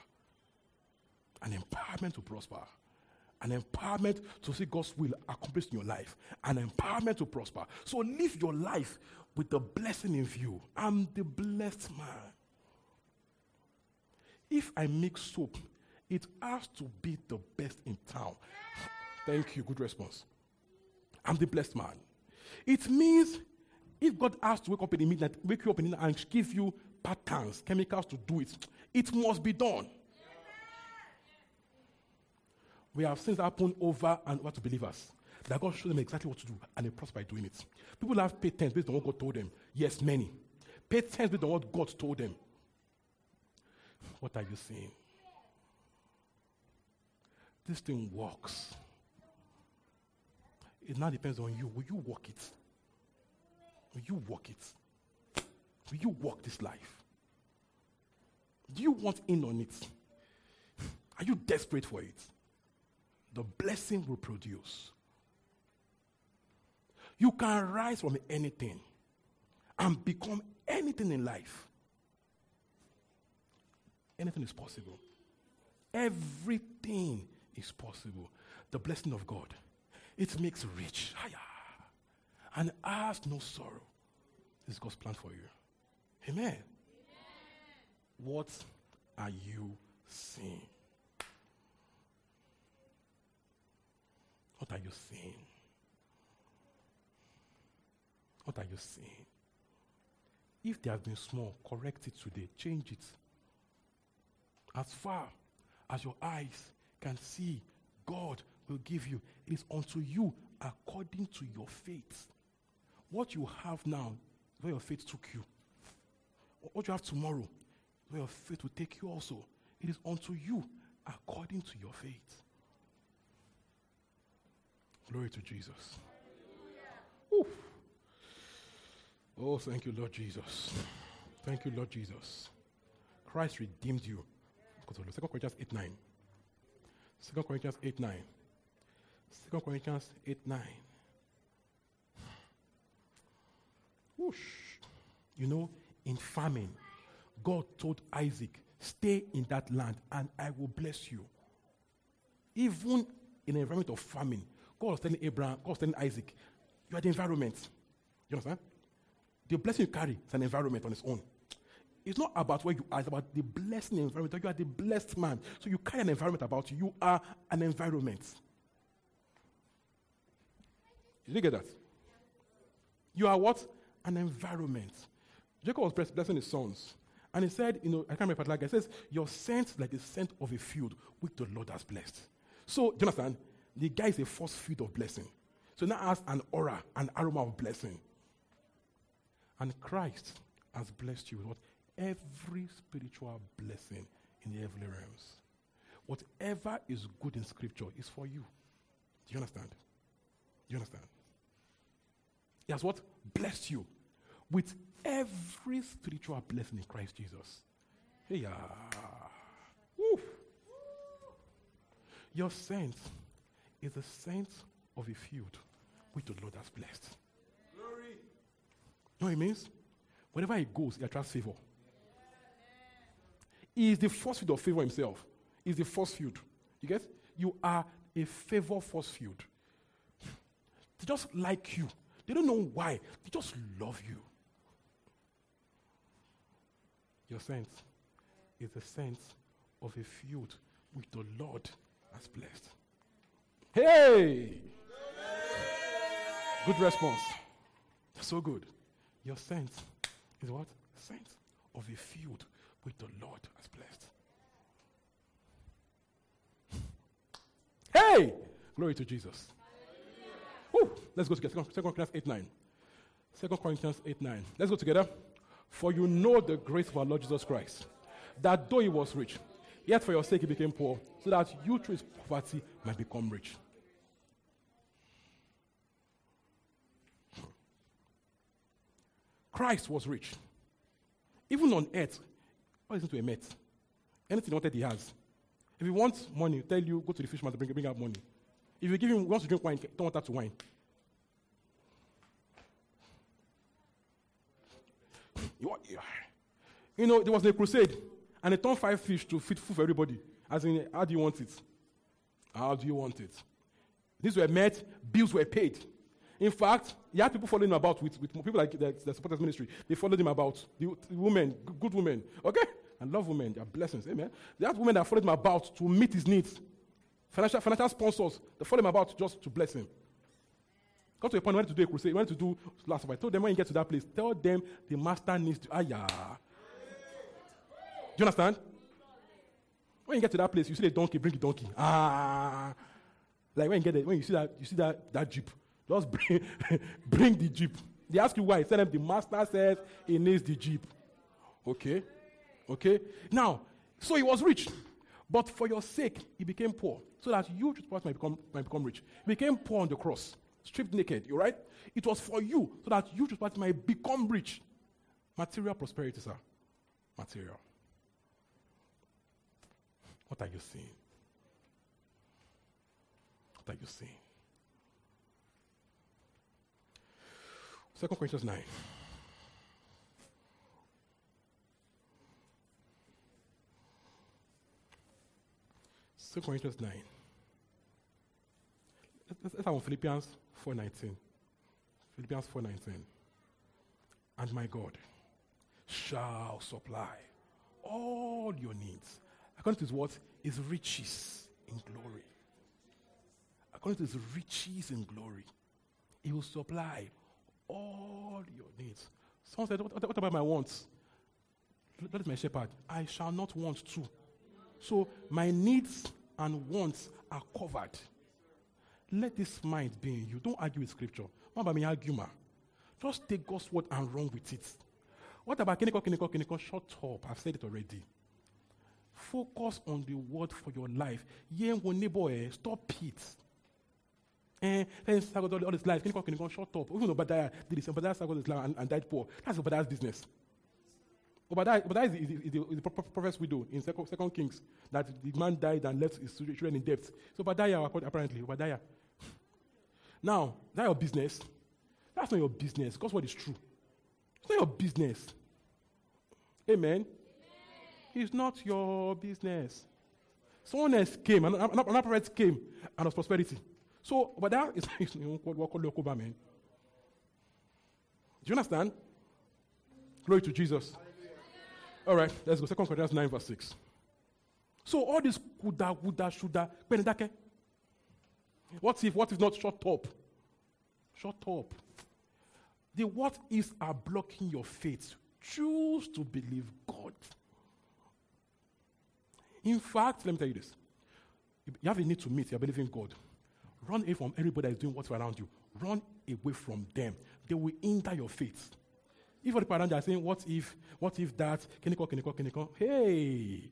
S4: An empowerment to prosper. An empowerment to see God's will accomplished in your life. An empowerment to prosper. So live your life with the blessing in view. I'm the blessed man. If I make soap, it has to be the best in town. Thank you. Good response. I'm the blessed man. It means if God has to wake up in the midnight, wake you up in the night and give you patterns, chemicals to do it, it must be done. We have seen it happen over and over to believers. That God showed them exactly what to do and they prosper by doing it. People have patents based on what God told them. Yes, many. Patents based on what God told them. What are you saying? This thing works. It now depends on you. Will you walk it? Will you walk it? Will you walk this life? Do you want in on it? Are you desperate for it? The blessing will produce. You can rise from anything and become anything in life. Anything is possible. Everything is possible. The blessing of God it makes rich. And has no sorrow. This is God's plan for you. Amen. Amen. What are you seeing? What are you seeing? What are you seeing? If they have been small, correct it today. Change it. As far as your eyes can see, God will give you. It is unto you according to your faith. What you have now, where your faith took you. What you have tomorrow, where your faith will take you also. It is unto you according to your faith. Glory to Jesus. Oh, thank you, Lord Jesus. Thank you, Lord Jesus. Christ redeemed you. 2 Corinthians 8 9. 2 Corinthians 8 9. 2 Corinthians 8 9. Whoosh. You know, in famine, God told Isaac, Stay in that land and I will bless you. Even in an environment of famine, God was telling Abraham, God was telling Isaac, You are the environment. You understand? The blessing you carry is an environment on its own. It's not about where you are, it's about the blessing environment. You are the blessed man. So you carry an environment about you. You are an environment. Did you get that? You are what? An environment. Jacob was blessing his sons. And he said, you know, I can't remember, like I says, you're sent like the scent of a field which the Lord has blessed. So, do you understand? The guy is a first field of blessing. So now has an aura, an aroma of blessing. And Christ has blessed you with what? Every spiritual blessing in the heavenly realms. Whatever is good in scripture is for you. Do you understand? Do you understand? He has what? Blessed you with every spiritual blessing in Christ Jesus. Hey, yeah. Woo. Your saint is a saint of a field which the Lord has blessed. Glory. You know what it means? Wherever he goes, he attracts favor. He is the first field of favor himself. He's the first field. You get? You are a favor first field. They just like you. They don't know why. They just love you. Your sense is the sense of a field which the Lord has blessed. Hey! Good response. So good. Your sense is what? Sense of a field which the Lord has blessed. Hey! Glory to Jesus. Whew. Let's go together. 2 Corinthians 8 9. 2 Corinthians 8 9. Let's go together. For you know the grace of our Lord Jesus Christ, that though he was rich, yet for your sake he became poor, so that you through his poverty might become rich. Christ was rich. Even on earth, what is to a mate? Anything wanted, he has. If he wants money, tell you, go to the fish market, bring, bring out money. If you give him, wants to drink wine, don't want that to wine. You know, there was a crusade, and they turned five fish to feed food for everybody. As in, how do you want it? How do you want it? These were met, bills were paid. In fact, he had people following him about with, with people like the, the supporters ministry. They followed him about. The, the women, good women. Okay? And love women. They are blessings. Amen. They had women that followed him about to meet his needs. Financial, financial sponsors. They followed him about just to bless him. Got to a point where to do a crusade. He went to do last of I told them when you get to that place, tell them the master needs to. Ah, yeah. Do you understand? When you get to that place, you see the donkey, bring the donkey. Ah. Like when you get there, when you see that, you see that, that jeep, just bring, bring the jeep. They ask you why. Tell them the master says he needs the jeep. Okay? Okay? Now, so he was rich. But for your sake, he became poor. So that you might become, might become rich. He became poor on the cross, stripped naked. You right? It was for you, so that you might become rich. Material prosperity, sir. Material. What are you seeing? What are you seeing? Second Corinthians 9. Second Corinthians 9. Let's, let's have on Philippians 4.19. Philippians 4.19. And my God shall supply all your needs according to his what? His riches in glory. According to his riches in glory, he will supply all your needs. Someone said, What, what about my wants? That is my shepherd. I shall not want to. So my needs and wants are covered. Let this mind be in you. Don't argue with scripture. What about me argue. Just take God's word and run with it. What about Kiniko, Kiniko, Kiniko? Shut up. I've said it already. Focus on the word for your life. Eh, stop it. Eh, then struggled all, all his life. Can you, can you shut up? Even Obadiah did this. Obadiah struggled his life and, and died poor. That's Obadiah's business. Obadiah, Obadiah is, is, is, the, is the prophet's widow in second, second Kings. That the man died and left his children in debt. So Obadiah, apparently, Obadiah. Now, that your business. That's not your business. Because what is true. It's not your business. Amen. It's not your business. Someone else came, another prophet came, and was prosperity. So, but that is what call local man. Do you understand? Glory to Jesus. All right, let's go. Second Corinthians 9, verse 6. So all this kuda, woulda, shoulda, penedake. What if, what if not shut up? Shut up. The what ifs are blocking your faith. Choose to believe God. In fact, let me tell you this. You have a need to meet, you're believing God. Run away from everybody that's doing what's around you. Run away from them. They will hinder your faith. If the you are saying, What if, what if that, can you call, can you call, can you call? Hey,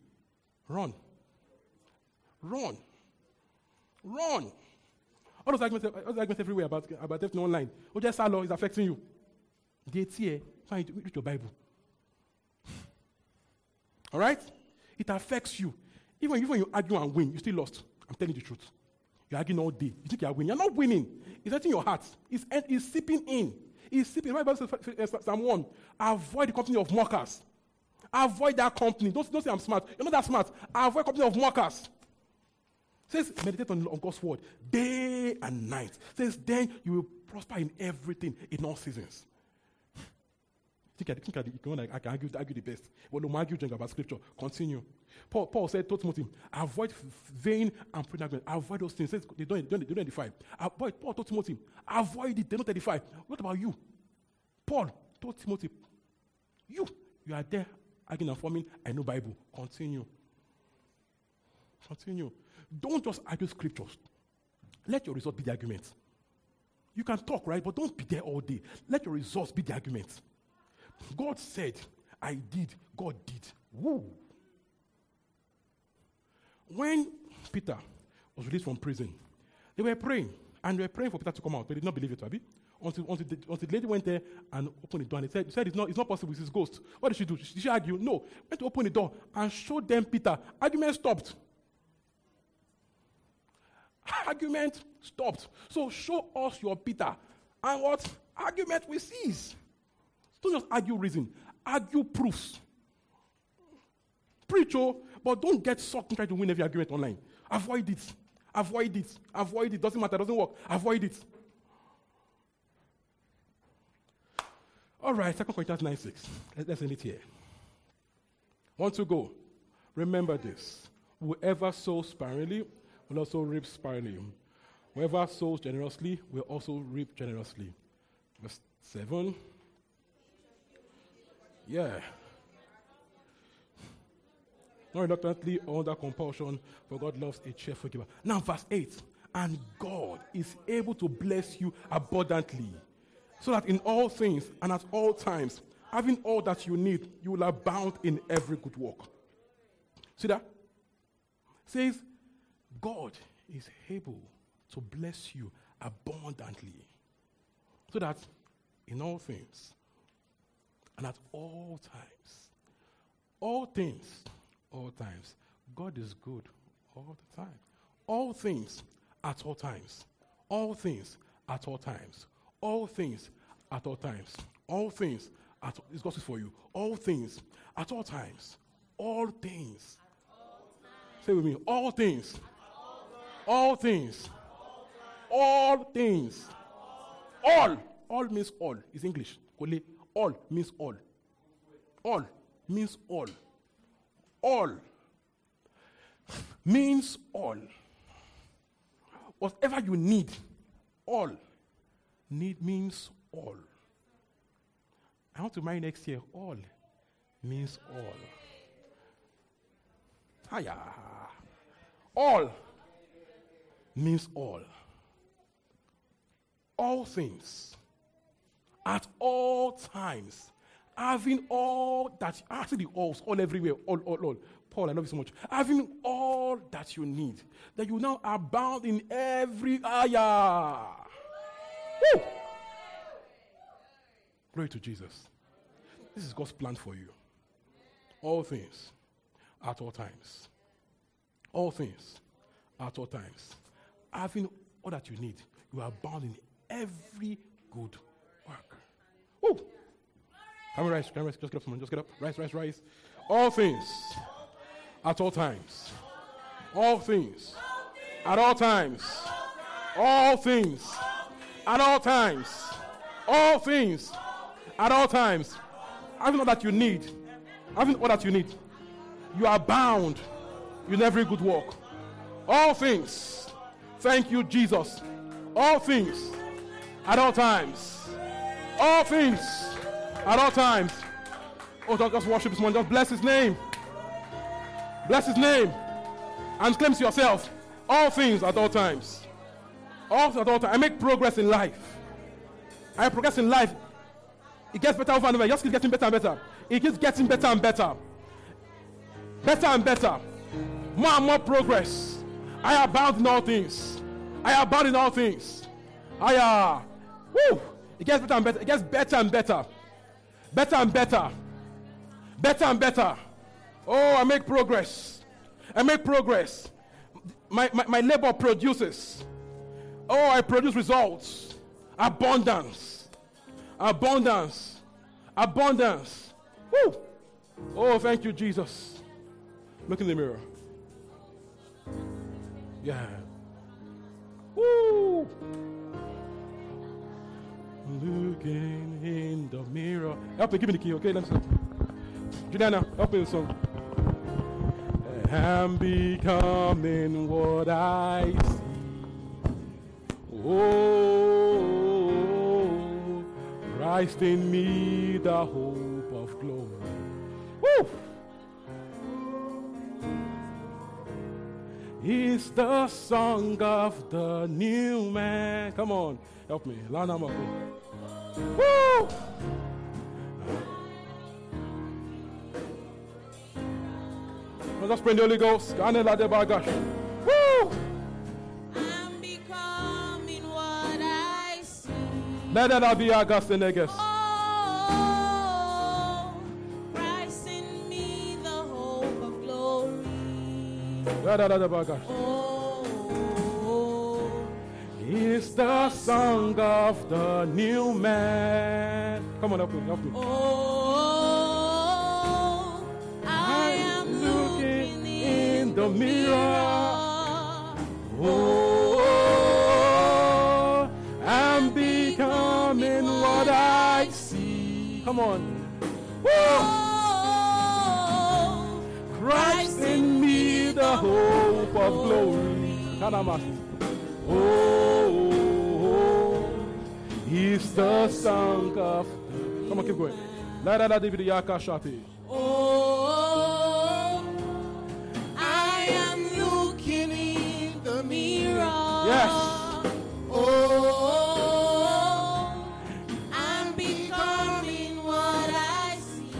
S4: run. Run. Run. All those arguments, all those arguments everywhere about, about death online. Oh, just law is affecting you. It's here. Find read your Bible. All right? It affects you. Even, even when you argue and win, you still lost. I'm telling you the truth. You're arguing all day. You think you're winning. You're not winning. It's hurting your heart. It's, it's seeping in. It's seeping. The Bible says, uh, uh, Psalm 1, avoid the company of mockers. Avoid that company. Don't, don't say I'm smart. You're not that smart. Avoid company of mockers. Says, meditate on, on God's word day and night. Says, then you will prosper in everything in all seasons think I think I, I can argue, argue the best. Well, no, argue about scripture. Continue. Paul, Paul said to Timothy, avoid vain and pregnant. Avoid those things. Says they don't, they don't, they don't edify. Avoid, Paul told Timothy, avoid it. They don't edify. What about you? Paul told Timothy, you, you are there arguing and forming. I know Bible. Continue. Continue. Don't just argue scriptures. Let your result be the argument. You can talk, right? But don't be there all day. Let your results be the argument. God said, I did. God did. Woo. When Peter was released from prison, they were praying. And they were praying for Peter to come out. They did not believe it, Abby. until, until, the, until the lady went there and opened the door and said, said it's, not, it's not possible, it's his ghost. What did she do? Did she argue? No. Went to open the door and showed them Peter. Argument stopped. Argument stopped. So show us your Peter. And what? Argument we cease. Don't just argue reason, argue proofs. Preach, oh, but don't get sucked and try to win every argument online. Avoid it. Avoid it. Avoid it. Doesn't matter. Doesn't work. Avoid it. All right, 2 Corinthians 9 6. Let's end it here. One to go. Remember this. Whoever sows sparingly will also reap sparingly. Whoever sows generously will also reap generously. Verse 7. Yeah. Not reluctantly under compulsion, for God loves a cheerful giver. Now, verse 8. And God is able to bless you abundantly, so that in all things and at all times, having all that you need, you will abound in every good work. See that? says, God is able to bless you abundantly, so that in all things and at all times, all things, all times, God is good all the time. All things at all times. All things at all times. All things at all times. All things at all, gospel for you. All things at all times. All things. Say with me. All things. All things. All things. All. All means all. It's English. All means all. All means all. All means all. Whatever you need, all. Need means all. I want to marry next year. All means all. Hiya. All means all. All things. At all times. Having all that, actually, all, all everywhere, all, all, all. Paul, I love you so much. Having all that you need, that you now abound in every. Woo! Glory to Jesus. This is God's plan for you. All things at all times. All things at all times. Having all that you need, you are bound in every good! Come on, rise. Come on, rise. Just get up, someone. Just get up. Rise, rise, rise. All things at all times. All things at all times. All things at all times. All things at all times. Having all that you need. Having all that you need. You are bound in every good work. All things. Thank you, Jesus. All things at all times. All things at all times. Oh, just worship this morning. Just bless his name. Bless his name. And claim to yourself all things at all times. All at all times. I make progress in life. I progress in life. It gets better over and over. It just keeps getting better and better. It keeps getting better and better. Better and better. More and more progress. I abound in all things. I abound in all things. I uh, woo. It gets better and better. It gets better and better. Better and better. Better and better. Oh, I make progress. I make progress. My, my, my labor produces. Oh, I produce results. Abundance. Abundance. Abundance. Woo. Oh, thank you, Jesus. Look in the mirror. Yeah. Woo. Looking in the mirror. Help me, give me the key, okay? Let me see. Juliana, help me with song. I'm becoming what I see. Oh, Christ in me, the hope of glory. Woo! It's the song of the new man. Come on, help me. Lana Mako. Woo! Let's pray the Holy Ghost. Woo!
S5: I'm becoming what I see.
S4: Let that be Augustine Negus.
S5: Oh, Christ in me, the
S4: It's the song of the new man. Come on, help me, help me.
S5: oh, I am looking in the mirror.
S4: Oh, I'm becoming what I see. Come on.
S5: Oh,
S4: Christ in me, the hope of glory. Oh, the song of. Come on, keep going. La da da di di yaka shati.
S5: Oh, I am looking in the mirror.
S4: Yes.
S5: Oh, I'm becoming what I see.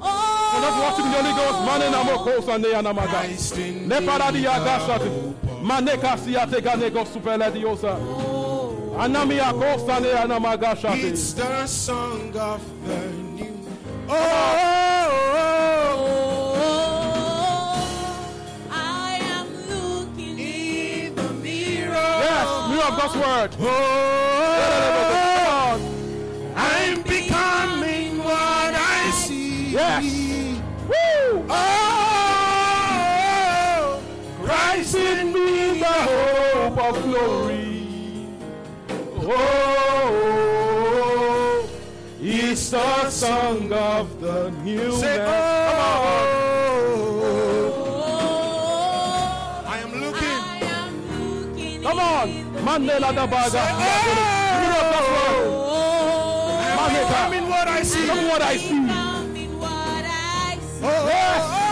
S4: We're not watching the Holy Ghost. Mane na mo ko sande ya na maga. Ne para di yaka shati. Mane kasi ya te gane go supele
S6: It's the song of the new.
S4: Oh
S5: oh, oh, oh, I am looking in the mirror.
S4: yes, mirror of God's word.
S6: Oh,
S4: oh,
S6: I'm becoming what I see.
S4: Yes. Woo!
S6: Oh,
S4: Christ in me, the hope of glory. It's the song of the new
S6: say,
S4: man.
S6: Oh, oh, I am looking.
S5: I am looking
S4: Come on,
S5: in the
S4: Mandela the Baga.
S6: oh,
S4: Mirror of God's.
S6: I'm becoming what I see.
S4: Look what I see.
S5: What I see.
S6: Oh, oh
S4: Yes.
S6: oh,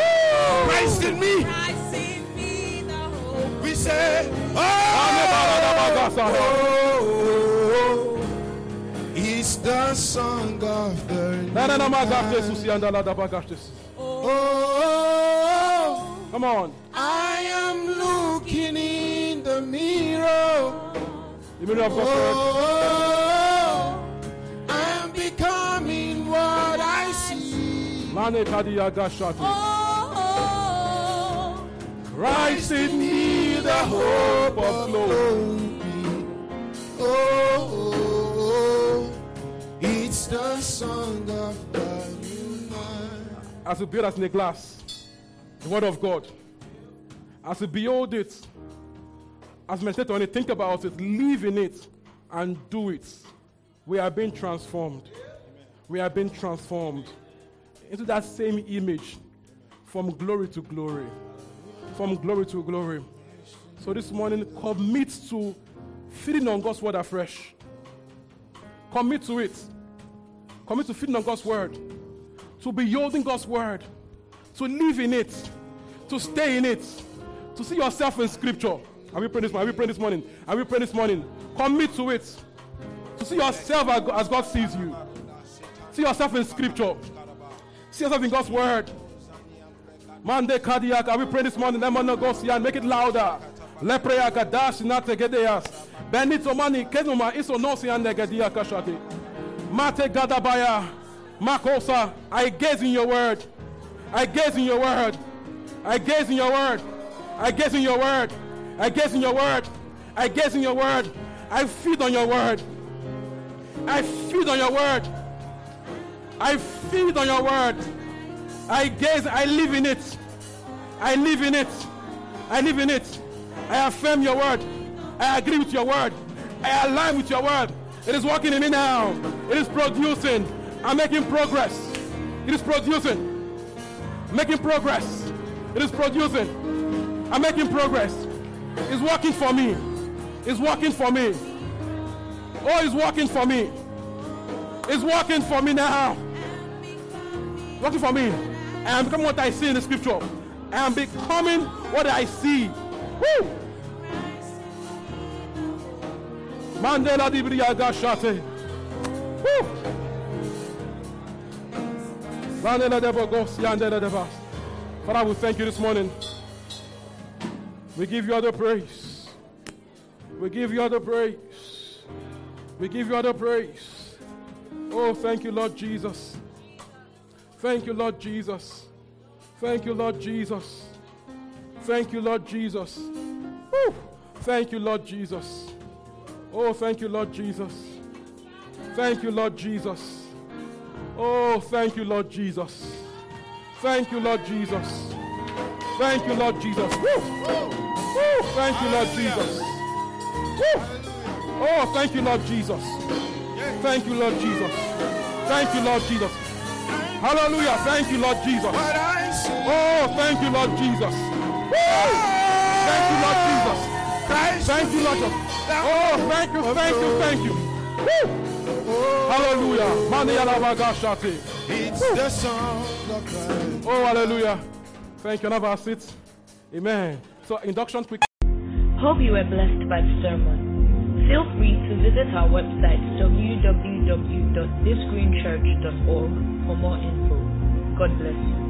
S5: Oh,
S6: Christ in me.
S5: Christ in me, the hope.
S6: We say,
S4: Mandela
S6: oh, it's the song of the new
S4: Na na na magafte
S6: man.
S4: susi andala da bagashte.
S6: Oh, oh, oh,
S4: Come on.
S6: I am looking in the mirror.
S4: The mirror of God's word.
S6: Oh, oh I'm becoming what I see.
S4: Gashati.
S5: Oh,
S4: Christ in me, the hope of glory.
S6: Oh, oh, the song of.
S4: As we build us in a glass, the word of God. As we behold it, as meditate on it, think about it, live in it, and do it. We are being transformed. We are being transformed into that same image from glory to glory. From glory to glory. So this morning, commit to feeding on God's word afresh. Commit to it. Commit to feeding on God's word. To be yielding God's word. To live in it. To stay in it. To see yourself in scripture. Are we praying this morning? Are we praying this morning? Are we praying this morning? Commit to it. To see yourself as God sees you. See yourself in scripture. See yourself in God's word. Mande cardiac. Are we praying this morning? Let me go see and make it louder. Leprea kadash na. Benito mani kenuma iso nosi and negedia kashati. Mate gadabaya. Makosa. I gaze in your word. I gaze in your word. I gaze in your word. I gaze in your word. I gaze in your word. I gaze in your word. I feed on your word. I feed on your word. I feed on your word. I gaze, I live in it. I live in it. I live in it. I affirm your word. I agree with your word. I align with your word. It is working in me now. It is producing. I'm making progress. It is producing. Making progress. It is producing. I'm making progress. It's working for me. It's working for me. Oh, it's working for me. It's working for me now. Working for me. I am becoming what I see in the scripture. I am becoming what I see. Woo! Mandela di Briaga Shate. Mandela de Bogos, Yandela de Bas. Father, we thank you this morning. We give you all the praise. We give you all the praise. We give you all the praise. Oh, thank you, Lord Jesus. Thank you, Lord Jesus. Thank you, Lord Jesus. Thank you, Lord Jesus. Woo. Thank you, Lord Jesus. Oh, thank you, Lord Jesus. Thank you, Lord Jesus. Oh, thank you, Lord Jesus. Thank you, Lord Jesus. Thank you, Lord Jesus. Woo. Woo. Thank you, Lord Jesus. Woo. Oh, thank you, Lord Jesus. Thank you, Lord Jesus. Thank you, Lord Jesus. Hallelujah. Thank you, Lord Jesus.
S6: What I see.
S4: Oh, thank you, Lord Jesus. Woo! Thank you, Lord Jesus.
S6: Christ
S4: Thank you, Lord. Oh, thank you, thank you, thank you. Woo! Oh. Hallelujah. Mani alabagashate.
S6: It's the song of Christ.
S4: Oh, hallelujah. Thank you. Now have a seat. Amen. So, induction quick.
S3: Hope you were blessed by the sermon. Feel free to visit our website www.thisgreenchurch.org for more info. God bless you.